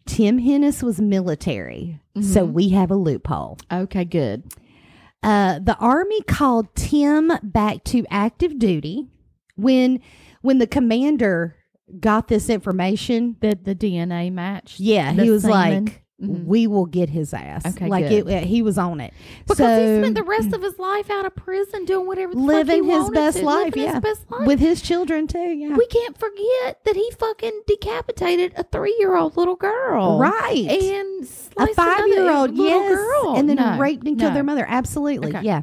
Speaker 2: Tim Hennis was military, so
Speaker 1: Mhm.
Speaker 2: we have a loophole.
Speaker 1: Okay, good.
Speaker 2: Uh, the army called Tim back to active duty when when the commander got this information.
Speaker 1: that the DNA matched.
Speaker 2: Yeah, he was
Speaker 1: semen.
Speaker 2: like,
Speaker 1: Mhm.
Speaker 2: "We will get his ass."
Speaker 1: Okay,
Speaker 2: like
Speaker 1: good.
Speaker 2: it, he was on it
Speaker 1: because
Speaker 2: so,
Speaker 1: he spent the rest of his life out of prison doing whatever
Speaker 2: living his best
Speaker 1: to,
Speaker 2: life. Yeah,
Speaker 1: his best life.
Speaker 2: with his children too. Yeah,
Speaker 1: we can't forget that he fucking decapitated a three year old little girl,
Speaker 2: right.
Speaker 1: And
Speaker 2: a five year old,
Speaker 1: another
Speaker 2: yes,
Speaker 1: little girl,
Speaker 2: and then
Speaker 1: No,
Speaker 2: raped and killed
Speaker 1: no.
Speaker 2: their mother. Absolutely,
Speaker 1: Okay.
Speaker 2: yeah.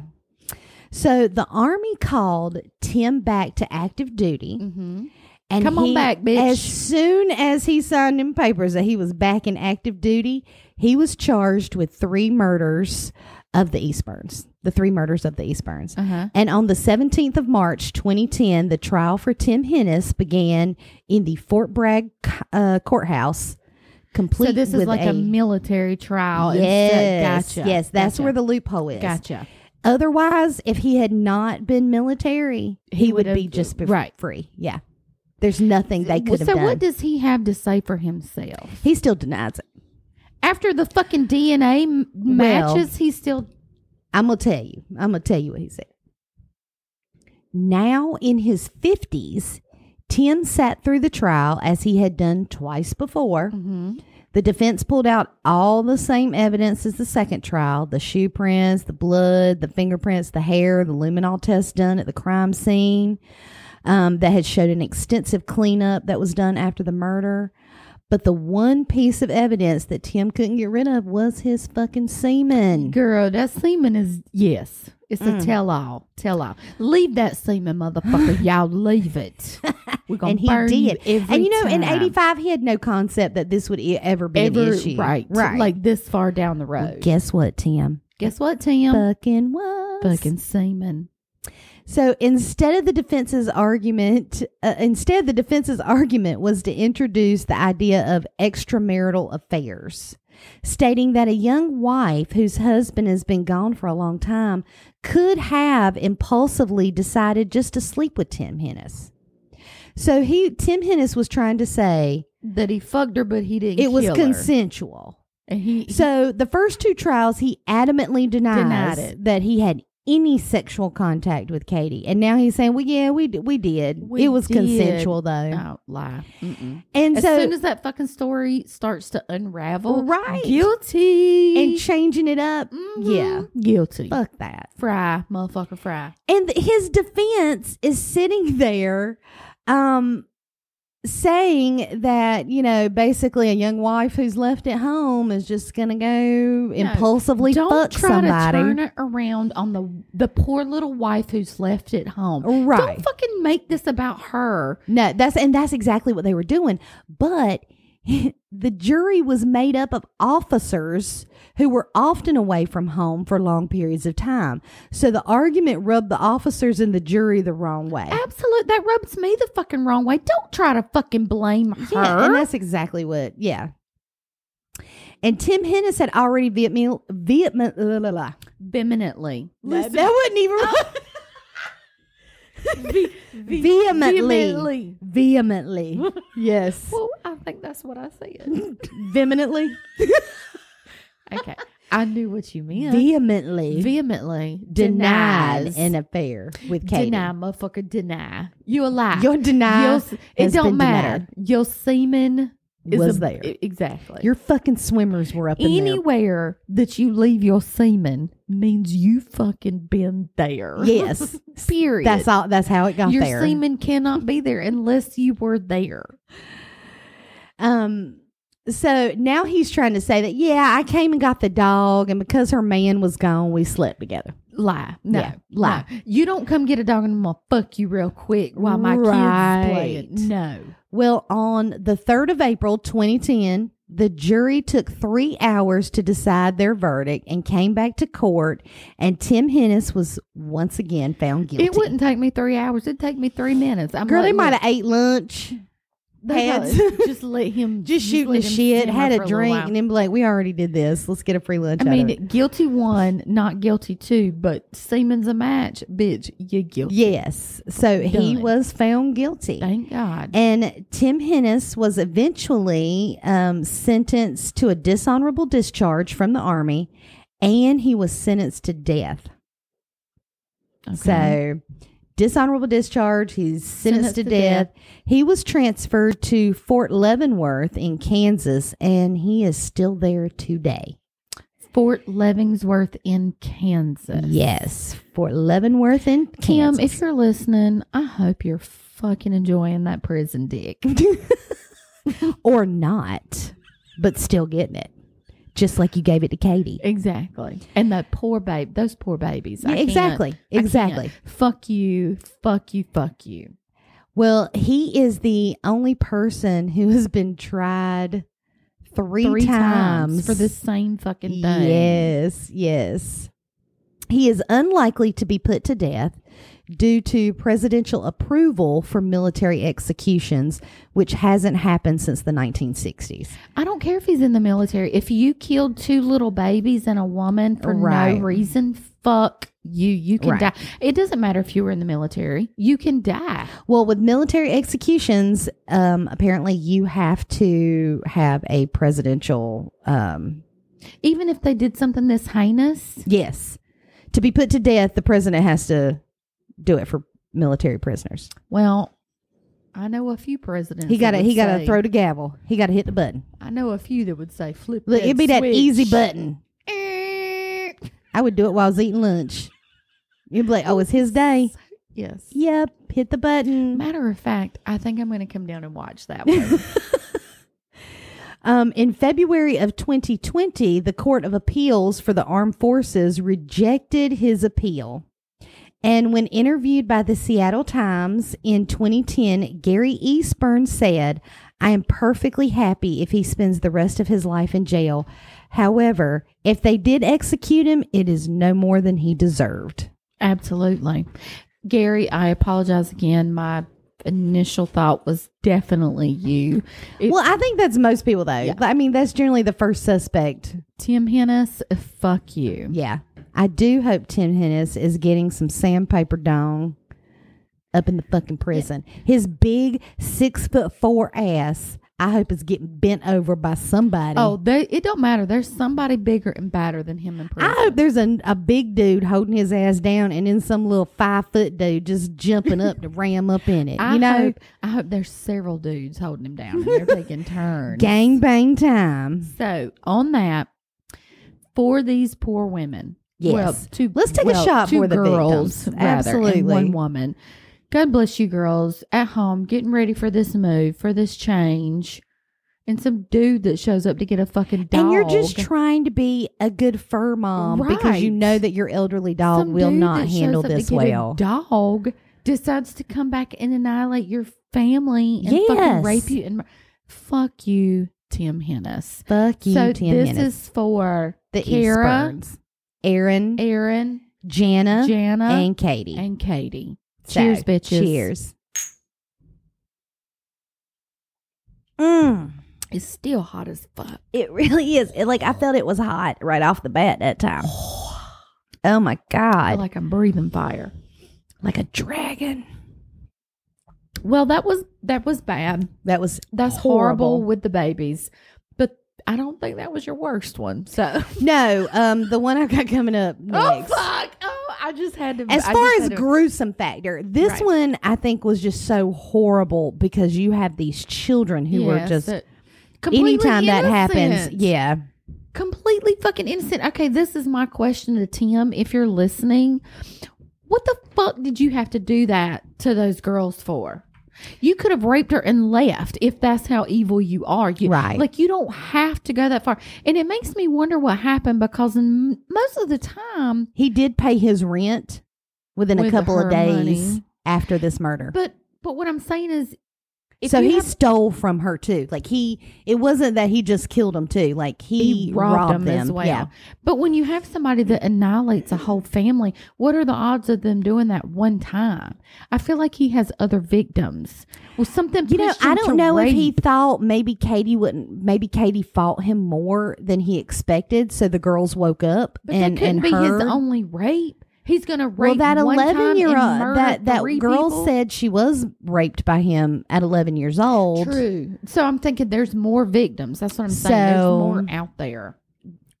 Speaker 2: So the army called Tim back to active duty.
Speaker 1: Mhm.
Speaker 2: And
Speaker 1: Come on back, bitch.
Speaker 2: As soon as he signed in papers that he was back in active duty, he was charged with three murders of the Eastburns, the three murders of the Eastburns.
Speaker 1: Uh-huh.
Speaker 2: And on the 17th of March, 2010, the trial for Tim Hennis began in the Fort Bragg uh, courthouse, complete
Speaker 1: So this is like a, military trial.
Speaker 2: Yes,
Speaker 1: gotcha.
Speaker 2: yes, that's
Speaker 1: Gotcha.
Speaker 2: where the loophole is.
Speaker 1: Gotcha.
Speaker 2: Otherwise, if he had not been military, he,
Speaker 1: He
Speaker 2: would be just be
Speaker 1: right.
Speaker 2: free. Yeah, there's nothing they could have
Speaker 1: so
Speaker 2: done.
Speaker 1: what does he have to say for himself?
Speaker 2: he still denies it.
Speaker 1: After the fucking DNA m-
Speaker 2: Well-
Speaker 1: matches, he still
Speaker 2: I'm gonna tell you. I'm gonna tell you what he said. Now in his fifties, Tim sat through the trial as he had done twice before.
Speaker 1: Mhm.
Speaker 2: The defense pulled out all the same evidence as the second trial the shoe prints, the blood, the fingerprints, the hair, the luminol test done at the crime scene um, that had showed an extensive cleanup that was done after the murder. But the one piece of evidence that Tim couldn't get rid of was his fucking semen.
Speaker 1: Girl, that semen is yes. It's
Speaker 2: Mm.
Speaker 1: a tell all. Tell all. Leave that semen, motherfucker. [laughs] Y'all leave it. We're gonna
Speaker 2: and he
Speaker 1: burn you
Speaker 2: did.
Speaker 1: every
Speaker 2: and you know, in '85, he had no concept that this would e- ever be
Speaker 1: Ever,
Speaker 2: an issue.
Speaker 1: right,
Speaker 2: right.
Speaker 1: like this far down the road.
Speaker 2: guess what, Tim?
Speaker 1: Guess what, Tim?
Speaker 2: Fucking was.
Speaker 1: Fucking semen.
Speaker 2: So instead of the defense's argument, uh, instead the defense's argument was to introduce the idea of extramarital affairs, stating that a young wife whose husband has been gone for a long time could have impulsively decided just to sleep with Tim Hennis. So he Tim Hennis was trying to say
Speaker 1: That he fucked her, but he didn't.
Speaker 2: it was
Speaker 1: her.
Speaker 2: consensual.
Speaker 1: He
Speaker 2: So the first two trials, he adamantly denies
Speaker 1: Denied it.
Speaker 2: that he had any sexual contact with Katie, and now he's saying, "Well, yeah, we d- we did.
Speaker 1: We
Speaker 2: it was
Speaker 1: did.
Speaker 2: consensual, though."
Speaker 1: no lie. Mm-mm.
Speaker 2: And
Speaker 1: As
Speaker 2: so,
Speaker 1: soon as that fucking story starts to unravel,
Speaker 2: Right.
Speaker 1: Guilty.
Speaker 2: and changing it up,
Speaker 1: Mhm.
Speaker 2: yeah,
Speaker 1: guilty.
Speaker 2: fuck that.
Speaker 1: Fry, motherfucker, fry.
Speaker 2: And his defense is sitting there, um, saying that you know basically a young wife who's left at home is just gonna go impulsively
Speaker 1: Don't
Speaker 2: fuck
Speaker 1: try
Speaker 2: somebody.
Speaker 1: to turn it around on the the poor little wife who's left at home.
Speaker 2: Right.
Speaker 1: Don't fucking make this about her.
Speaker 2: No, that's and that's exactly what they were doing. But [laughs] the jury was made up of officers who were often away from home for long periods of time. So the argument rubbed the officers and the jury the wrong way.
Speaker 1: Absolute. That rubs me the fucking wrong way. Don't try to fucking blame her.
Speaker 2: Yeah, and that's exactly what. Yeah. And Tim Hennis had already vehemently, vehement, la, la, la.
Speaker 1: vehemently. Listen-
Speaker 2: that wasn't even oh. [laughs]
Speaker 1: Ve- ve-
Speaker 2: vehemently, vehemently. [laughs] yes,
Speaker 1: Well, I think that's what I said.
Speaker 2: vehemently, [laughs]
Speaker 1: Okay. I knew what you meant.
Speaker 2: vehemently
Speaker 1: Vehemently
Speaker 2: denied
Speaker 1: denies.
Speaker 2: an affair with Katie.
Speaker 1: Deny, motherfucker, deny. You a lie.
Speaker 2: Your deny
Speaker 1: Your it don't matter.
Speaker 2: denied.
Speaker 1: Your semen is
Speaker 2: Was
Speaker 1: a-
Speaker 2: there.
Speaker 1: Exactly.
Speaker 2: Your fucking swimmers were up in there.
Speaker 1: Anywhere that you leave your semen means you fucking been there.
Speaker 2: Yes. [laughs]
Speaker 1: Period.
Speaker 2: That's all. That's how it got
Speaker 1: your
Speaker 2: there.
Speaker 1: Your semen cannot be there unless you were there.
Speaker 2: Um. So now he's trying to say that yeah, I came and got the dog, and because her man was gone, we slept together.
Speaker 1: Lie. No.
Speaker 2: Yeah, lie.
Speaker 1: No. You don't come get a dog and I'm gonna fuck you real quick while my
Speaker 2: Right.
Speaker 1: kids playing. No.
Speaker 2: Well, on the third of April, 2010, the jury took three hours to decide their verdict and came back to court, and Tim Hennis was once again found guilty.
Speaker 1: It wouldn't take me three hours. It'd take me three minutes. I'm
Speaker 2: Girl,
Speaker 1: like,
Speaker 2: they might have ate lunch. [laughs]
Speaker 1: just let him
Speaker 2: just shooting the shit, had a drink,
Speaker 1: while.
Speaker 2: and then be like, "We already did this. Let's get a free lunch."
Speaker 1: I mean,
Speaker 2: it."
Speaker 1: guilty one, not guilty two, but semen's a match, bitch. You guilty.
Speaker 2: yes. So he was found guilty,
Speaker 1: Thank God.
Speaker 2: and Tim Hennis was eventually um, sentenced to a dishonorable discharge from the army, and he was sentenced to death.
Speaker 1: Okay.
Speaker 2: So, dishonorable discharge. He's sentenced,
Speaker 1: Sentenced
Speaker 2: to,
Speaker 1: to
Speaker 2: death. He was transferred to Fort Leavenworth in Kansas, and he is still there today.
Speaker 1: Fort Leavenworth in Kansas.
Speaker 2: Yes, Fort Leavenworth in
Speaker 1: Kim,
Speaker 2: Kansas.
Speaker 1: if you're listening, I hope you're fucking enjoying that prison dick. [laughs]
Speaker 2: or not, but still getting it, just like you gave it to Katie.
Speaker 1: exactly. And that poor babe, those poor babies. I
Speaker 2: Yeah, exactly, exactly.
Speaker 1: Fuck you, fuck you, fuck you.
Speaker 2: Well, he is the only person who has been tried three,
Speaker 1: Three
Speaker 2: times,
Speaker 1: times for the same fucking thing.
Speaker 2: Yes, yes. He is unlikely to be put to death due to presidential approval for military executions, which hasn't happened since the 1960s.
Speaker 1: I don't care if he's in the military. If you killed two little babies and a woman for
Speaker 2: Right.
Speaker 1: no reason, fuck you. You can
Speaker 2: Right.
Speaker 1: die. It doesn't matter if you were in the military. You can die.
Speaker 2: Well, with military executions, um, apparently you have to have a presidential, um,
Speaker 1: Even if they did something this heinous.
Speaker 2: yes, to be put to death. The president has to do it for military prisoners.
Speaker 1: Well, I know a few presidents.
Speaker 2: He got to he got to throw the gavel. He got to hit the button.
Speaker 1: I know a few that would say flip.
Speaker 2: Look, it'd be that easy button. [laughs] I would do it while I was eating lunch. You'd be like, "Oh, it's his day."
Speaker 1: Yes.
Speaker 2: Yep, hit the button.
Speaker 1: Matter of fact, I think I'm going to come down and watch that [laughs] one.
Speaker 2: Um, in February of 2020, the Court of Appeals for the Armed Forces rejected his appeal. And when interviewed by the Seattle Times in 2010, Gary Eastburn said, I am perfectly happy if he spends the rest of his life in jail. However, if they did execute him, it is no more than he deserved.
Speaker 1: Absolutely. Gary, I apologize again. My initial thought was definitely you. It-
Speaker 2: well, I think that's most people, though.
Speaker 1: Yeah.
Speaker 2: I mean, that's generally the first suspect
Speaker 1: Tim Hennis, fuck you.
Speaker 2: Yeah. I do hope Tim Hennis is getting some sandpaper dong up in the fucking prison. His big six foot four ass, I hope is getting bent over by somebody.
Speaker 1: Oh, they, it don't matter. There's somebody bigger and badder than him in prison.
Speaker 2: I hope there's a, a big dude holding his ass down and then some little five foot dude just jumping up to ram up in it. [laughs]
Speaker 1: I
Speaker 2: you know,
Speaker 1: hope, I hope there's several dudes holding him down and they're taking [laughs] turns.
Speaker 2: gang bang time.
Speaker 1: So on that, for these poor women,
Speaker 2: Yes.
Speaker 1: well, two,
Speaker 2: Let's take a shot for the
Speaker 1: girls,
Speaker 2: victims.
Speaker 1: rather, and
Speaker 2: Absolutely.
Speaker 1: one woman. God bless you girls at home getting ready for this move, for this change. And some dude that shows up to get a fucking dog.
Speaker 2: And you're just trying to be a good fur mom because you know that your elderly dog
Speaker 1: Some
Speaker 2: will not handle this well.
Speaker 1: dog decides to come back and annihilate your family and fucking rape you and fuck you, Tim Hennis.
Speaker 2: Fuck you,
Speaker 1: so
Speaker 2: Tim
Speaker 1: this
Speaker 2: Hennis.
Speaker 1: is for
Speaker 2: the
Speaker 1: Kara,
Speaker 2: Eastburns. Erin,
Speaker 1: Erin,
Speaker 2: Jana,
Speaker 1: Jana,
Speaker 2: and Katie.
Speaker 1: and Katie.
Speaker 2: So,
Speaker 1: Cheers, bitches.
Speaker 2: Cheers. Mm,
Speaker 1: It's still hot as fuck.
Speaker 2: it really is. It, like I felt it was hot right off the bat that time. [sighs] Oh my
Speaker 1: I
Speaker 2: god!
Speaker 1: feel like I'm breathing fire.
Speaker 2: like a dragon.
Speaker 1: Well, that was that was bad.
Speaker 2: That was
Speaker 1: That's horrible,
Speaker 2: Horrible.
Speaker 1: with the babies. I don't think that was your worst one. So
Speaker 2: no. Um, the one I got coming up [laughs] next.
Speaker 1: Oh fuck. Oh, I just had to
Speaker 2: As
Speaker 1: I
Speaker 2: far as
Speaker 1: to-
Speaker 2: gruesome factor, this
Speaker 1: Right.
Speaker 2: one I think was just so horrible because you have these children who were just
Speaker 1: that- completely
Speaker 2: anytime that happens, yeah.
Speaker 1: completely fucking innocent. Okay, this is my question to Tim. If you're listening, what the fuck did you have to do that to those girls for? You could have raped her and left if that's how evil you are. You,
Speaker 2: Right.
Speaker 1: Like you don't have to go that far. And it makes me wonder what happened because in most of the time,
Speaker 2: He did pay his rent within a couple of days
Speaker 1: money.
Speaker 2: after this murder.
Speaker 1: but but what I'm saying is, if
Speaker 2: so he
Speaker 1: have-
Speaker 2: stole from her too. Like he, it wasn't that he just killed him too. Like he,
Speaker 1: he robbed, them, as well.
Speaker 2: Yeah.
Speaker 1: But when you have somebody that annihilates a whole family, what are the odds of them doing that one time? I feel like he has other victims. Well, something
Speaker 2: You know, I don't know if he thought maybe Katie wouldn't. Maybe Katie fought him more than he expected. So the girls woke up
Speaker 1: But
Speaker 2: and
Speaker 1: that couldn't
Speaker 2: and
Speaker 1: be his only rape. He's gonna rape
Speaker 2: well, that eleven year old that that girl
Speaker 1: people.
Speaker 2: said she was raped by him at eleven years old.
Speaker 1: True. So I'm thinking there's more victims. That's what I'm saying. There's more out there.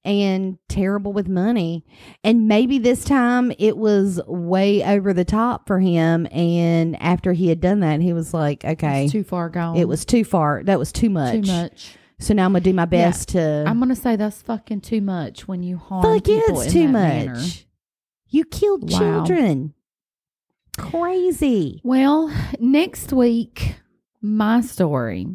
Speaker 2: and terrible with money. And maybe this time it was way over the top for him. And after he had done that, he was like, okay,
Speaker 1: It's too far gone.
Speaker 2: it was too far. That was too much.
Speaker 1: too much.
Speaker 2: So now I'm going to do my best to.
Speaker 1: I'm gonna say that's fucking too much when you harm
Speaker 2: fuck yeah,
Speaker 1: people
Speaker 2: it's
Speaker 1: in
Speaker 2: too much.
Speaker 1: manner.
Speaker 2: You killed
Speaker 1: Wow.
Speaker 2: children. Crazy.
Speaker 1: Well, next week, my story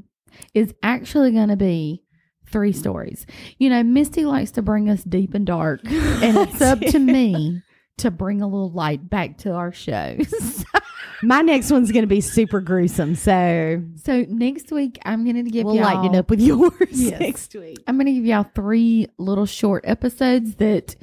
Speaker 1: is actually going to be three stories. You know, Misty likes to bring us deep and dark, and [laughs] it's up to me to bring a little light back to our shows. [laughs]
Speaker 2: My next one's going to be super gruesome. So
Speaker 1: so next week, I'm going to give
Speaker 2: we'll
Speaker 1: y'all.
Speaker 2: lighten it up with yours [laughs]
Speaker 1: Yes.
Speaker 2: next week.
Speaker 1: I'm going to give y'all three little short episodes that,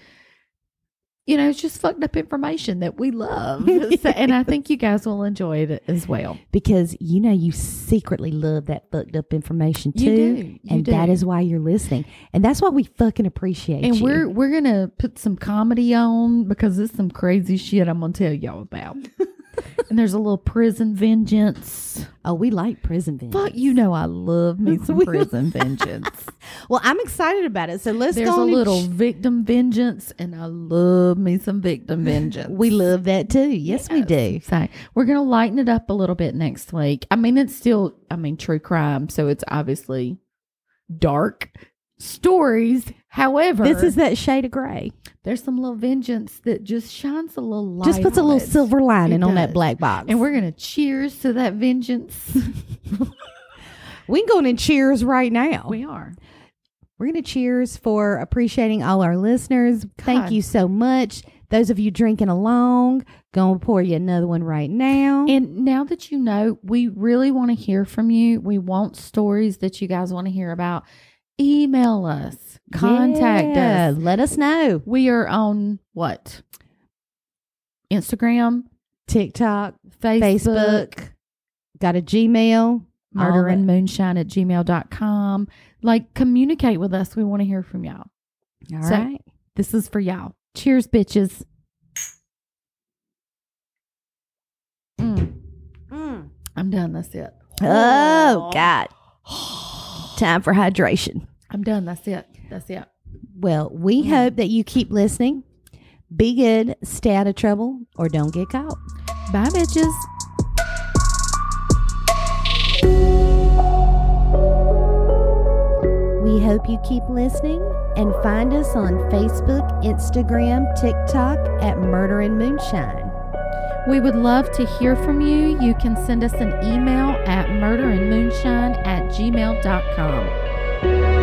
Speaker 1: you know, it's just fucked up information that we love. [laughs] So- and I think you guys will enjoy it as well.
Speaker 2: Because you know you secretly love that fucked up information too.
Speaker 1: You do. You
Speaker 2: and
Speaker 1: do.
Speaker 2: that is why you're listening. And that's why we fucking appreciate
Speaker 1: And
Speaker 2: you.
Speaker 1: we're we're gonna put some comedy on because there's some crazy shit I'm gonna tell y'all about. [laughs] [laughs] and there's a little prison vengeance.
Speaker 2: oh, we like prison vengeance.
Speaker 1: Fuck, you know I love me some prison [laughs] vengeance.
Speaker 2: Well, I'm excited about it. So let's
Speaker 1: There's
Speaker 2: go There's a
Speaker 1: little victim vengeance, and I love me some victim vengeance.
Speaker 2: we love that too. Yes, we do.
Speaker 1: So we're gonna lighten it up a little bit next week. I mean, it's still, I mean, true crime, so it's obviously dark stories. However,
Speaker 2: This is that shade of gray.
Speaker 1: there's some little vengeance that just shines a little light.
Speaker 2: Just puts a little
Speaker 1: it.
Speaker 2: silver lining on that black box.
Speaker 1: And we're gonna cheers to that vengeance. [laughs]
Speaker 2: we can go in and cheers right now.
Speaker 1: we are.
Speaker 2: We're going to cheers for appreciating all our listeners. Thank you so much. Those of you drinking along, going to pour you another one right now.
Speaker 1: And now that you know, we really want to hear from you. We want stories that you guys want to hear about. Email us, contact
Speaker 2: Yeah,
Speaker 1: us.
Speaker 2: Let us know.
Speaker 1: We are on what? Instagram,
Speaker 2: TikTok,
Speaker 1: Facebook,
Speaker 2: Facebook, got a Gmail.
Speaker 1: murder and moonshine at gmail.com. Like, communicate with us. We want to hear from y'all.
Speaker 2: All
Speaker 1: So-
Speaker 2: right.
Speaker 1: This is for y'all. Cheers, bitches. Mm,
Speaker 2: Mm.
Speaker 1: I'm done. That's it.
Speaker 2: Oh, God. Time for hydration.
Speaker 1: I'm done. That's it. That's it.
Speaker 2: Well, we
Speaker 1: Mm.
Speaker 2: hope that you keep listening. Be good, stay out of trouble, or don't get caught.
Speaker 1: Bye, bitches.
Speaker 2: We hope you keep listening and find us on Facebook, Instagram, TikTok at Murder and Moonshine.
Speaker 1: We would love to hear from you. You can send us an email at murderandmoonshine at gmail.com.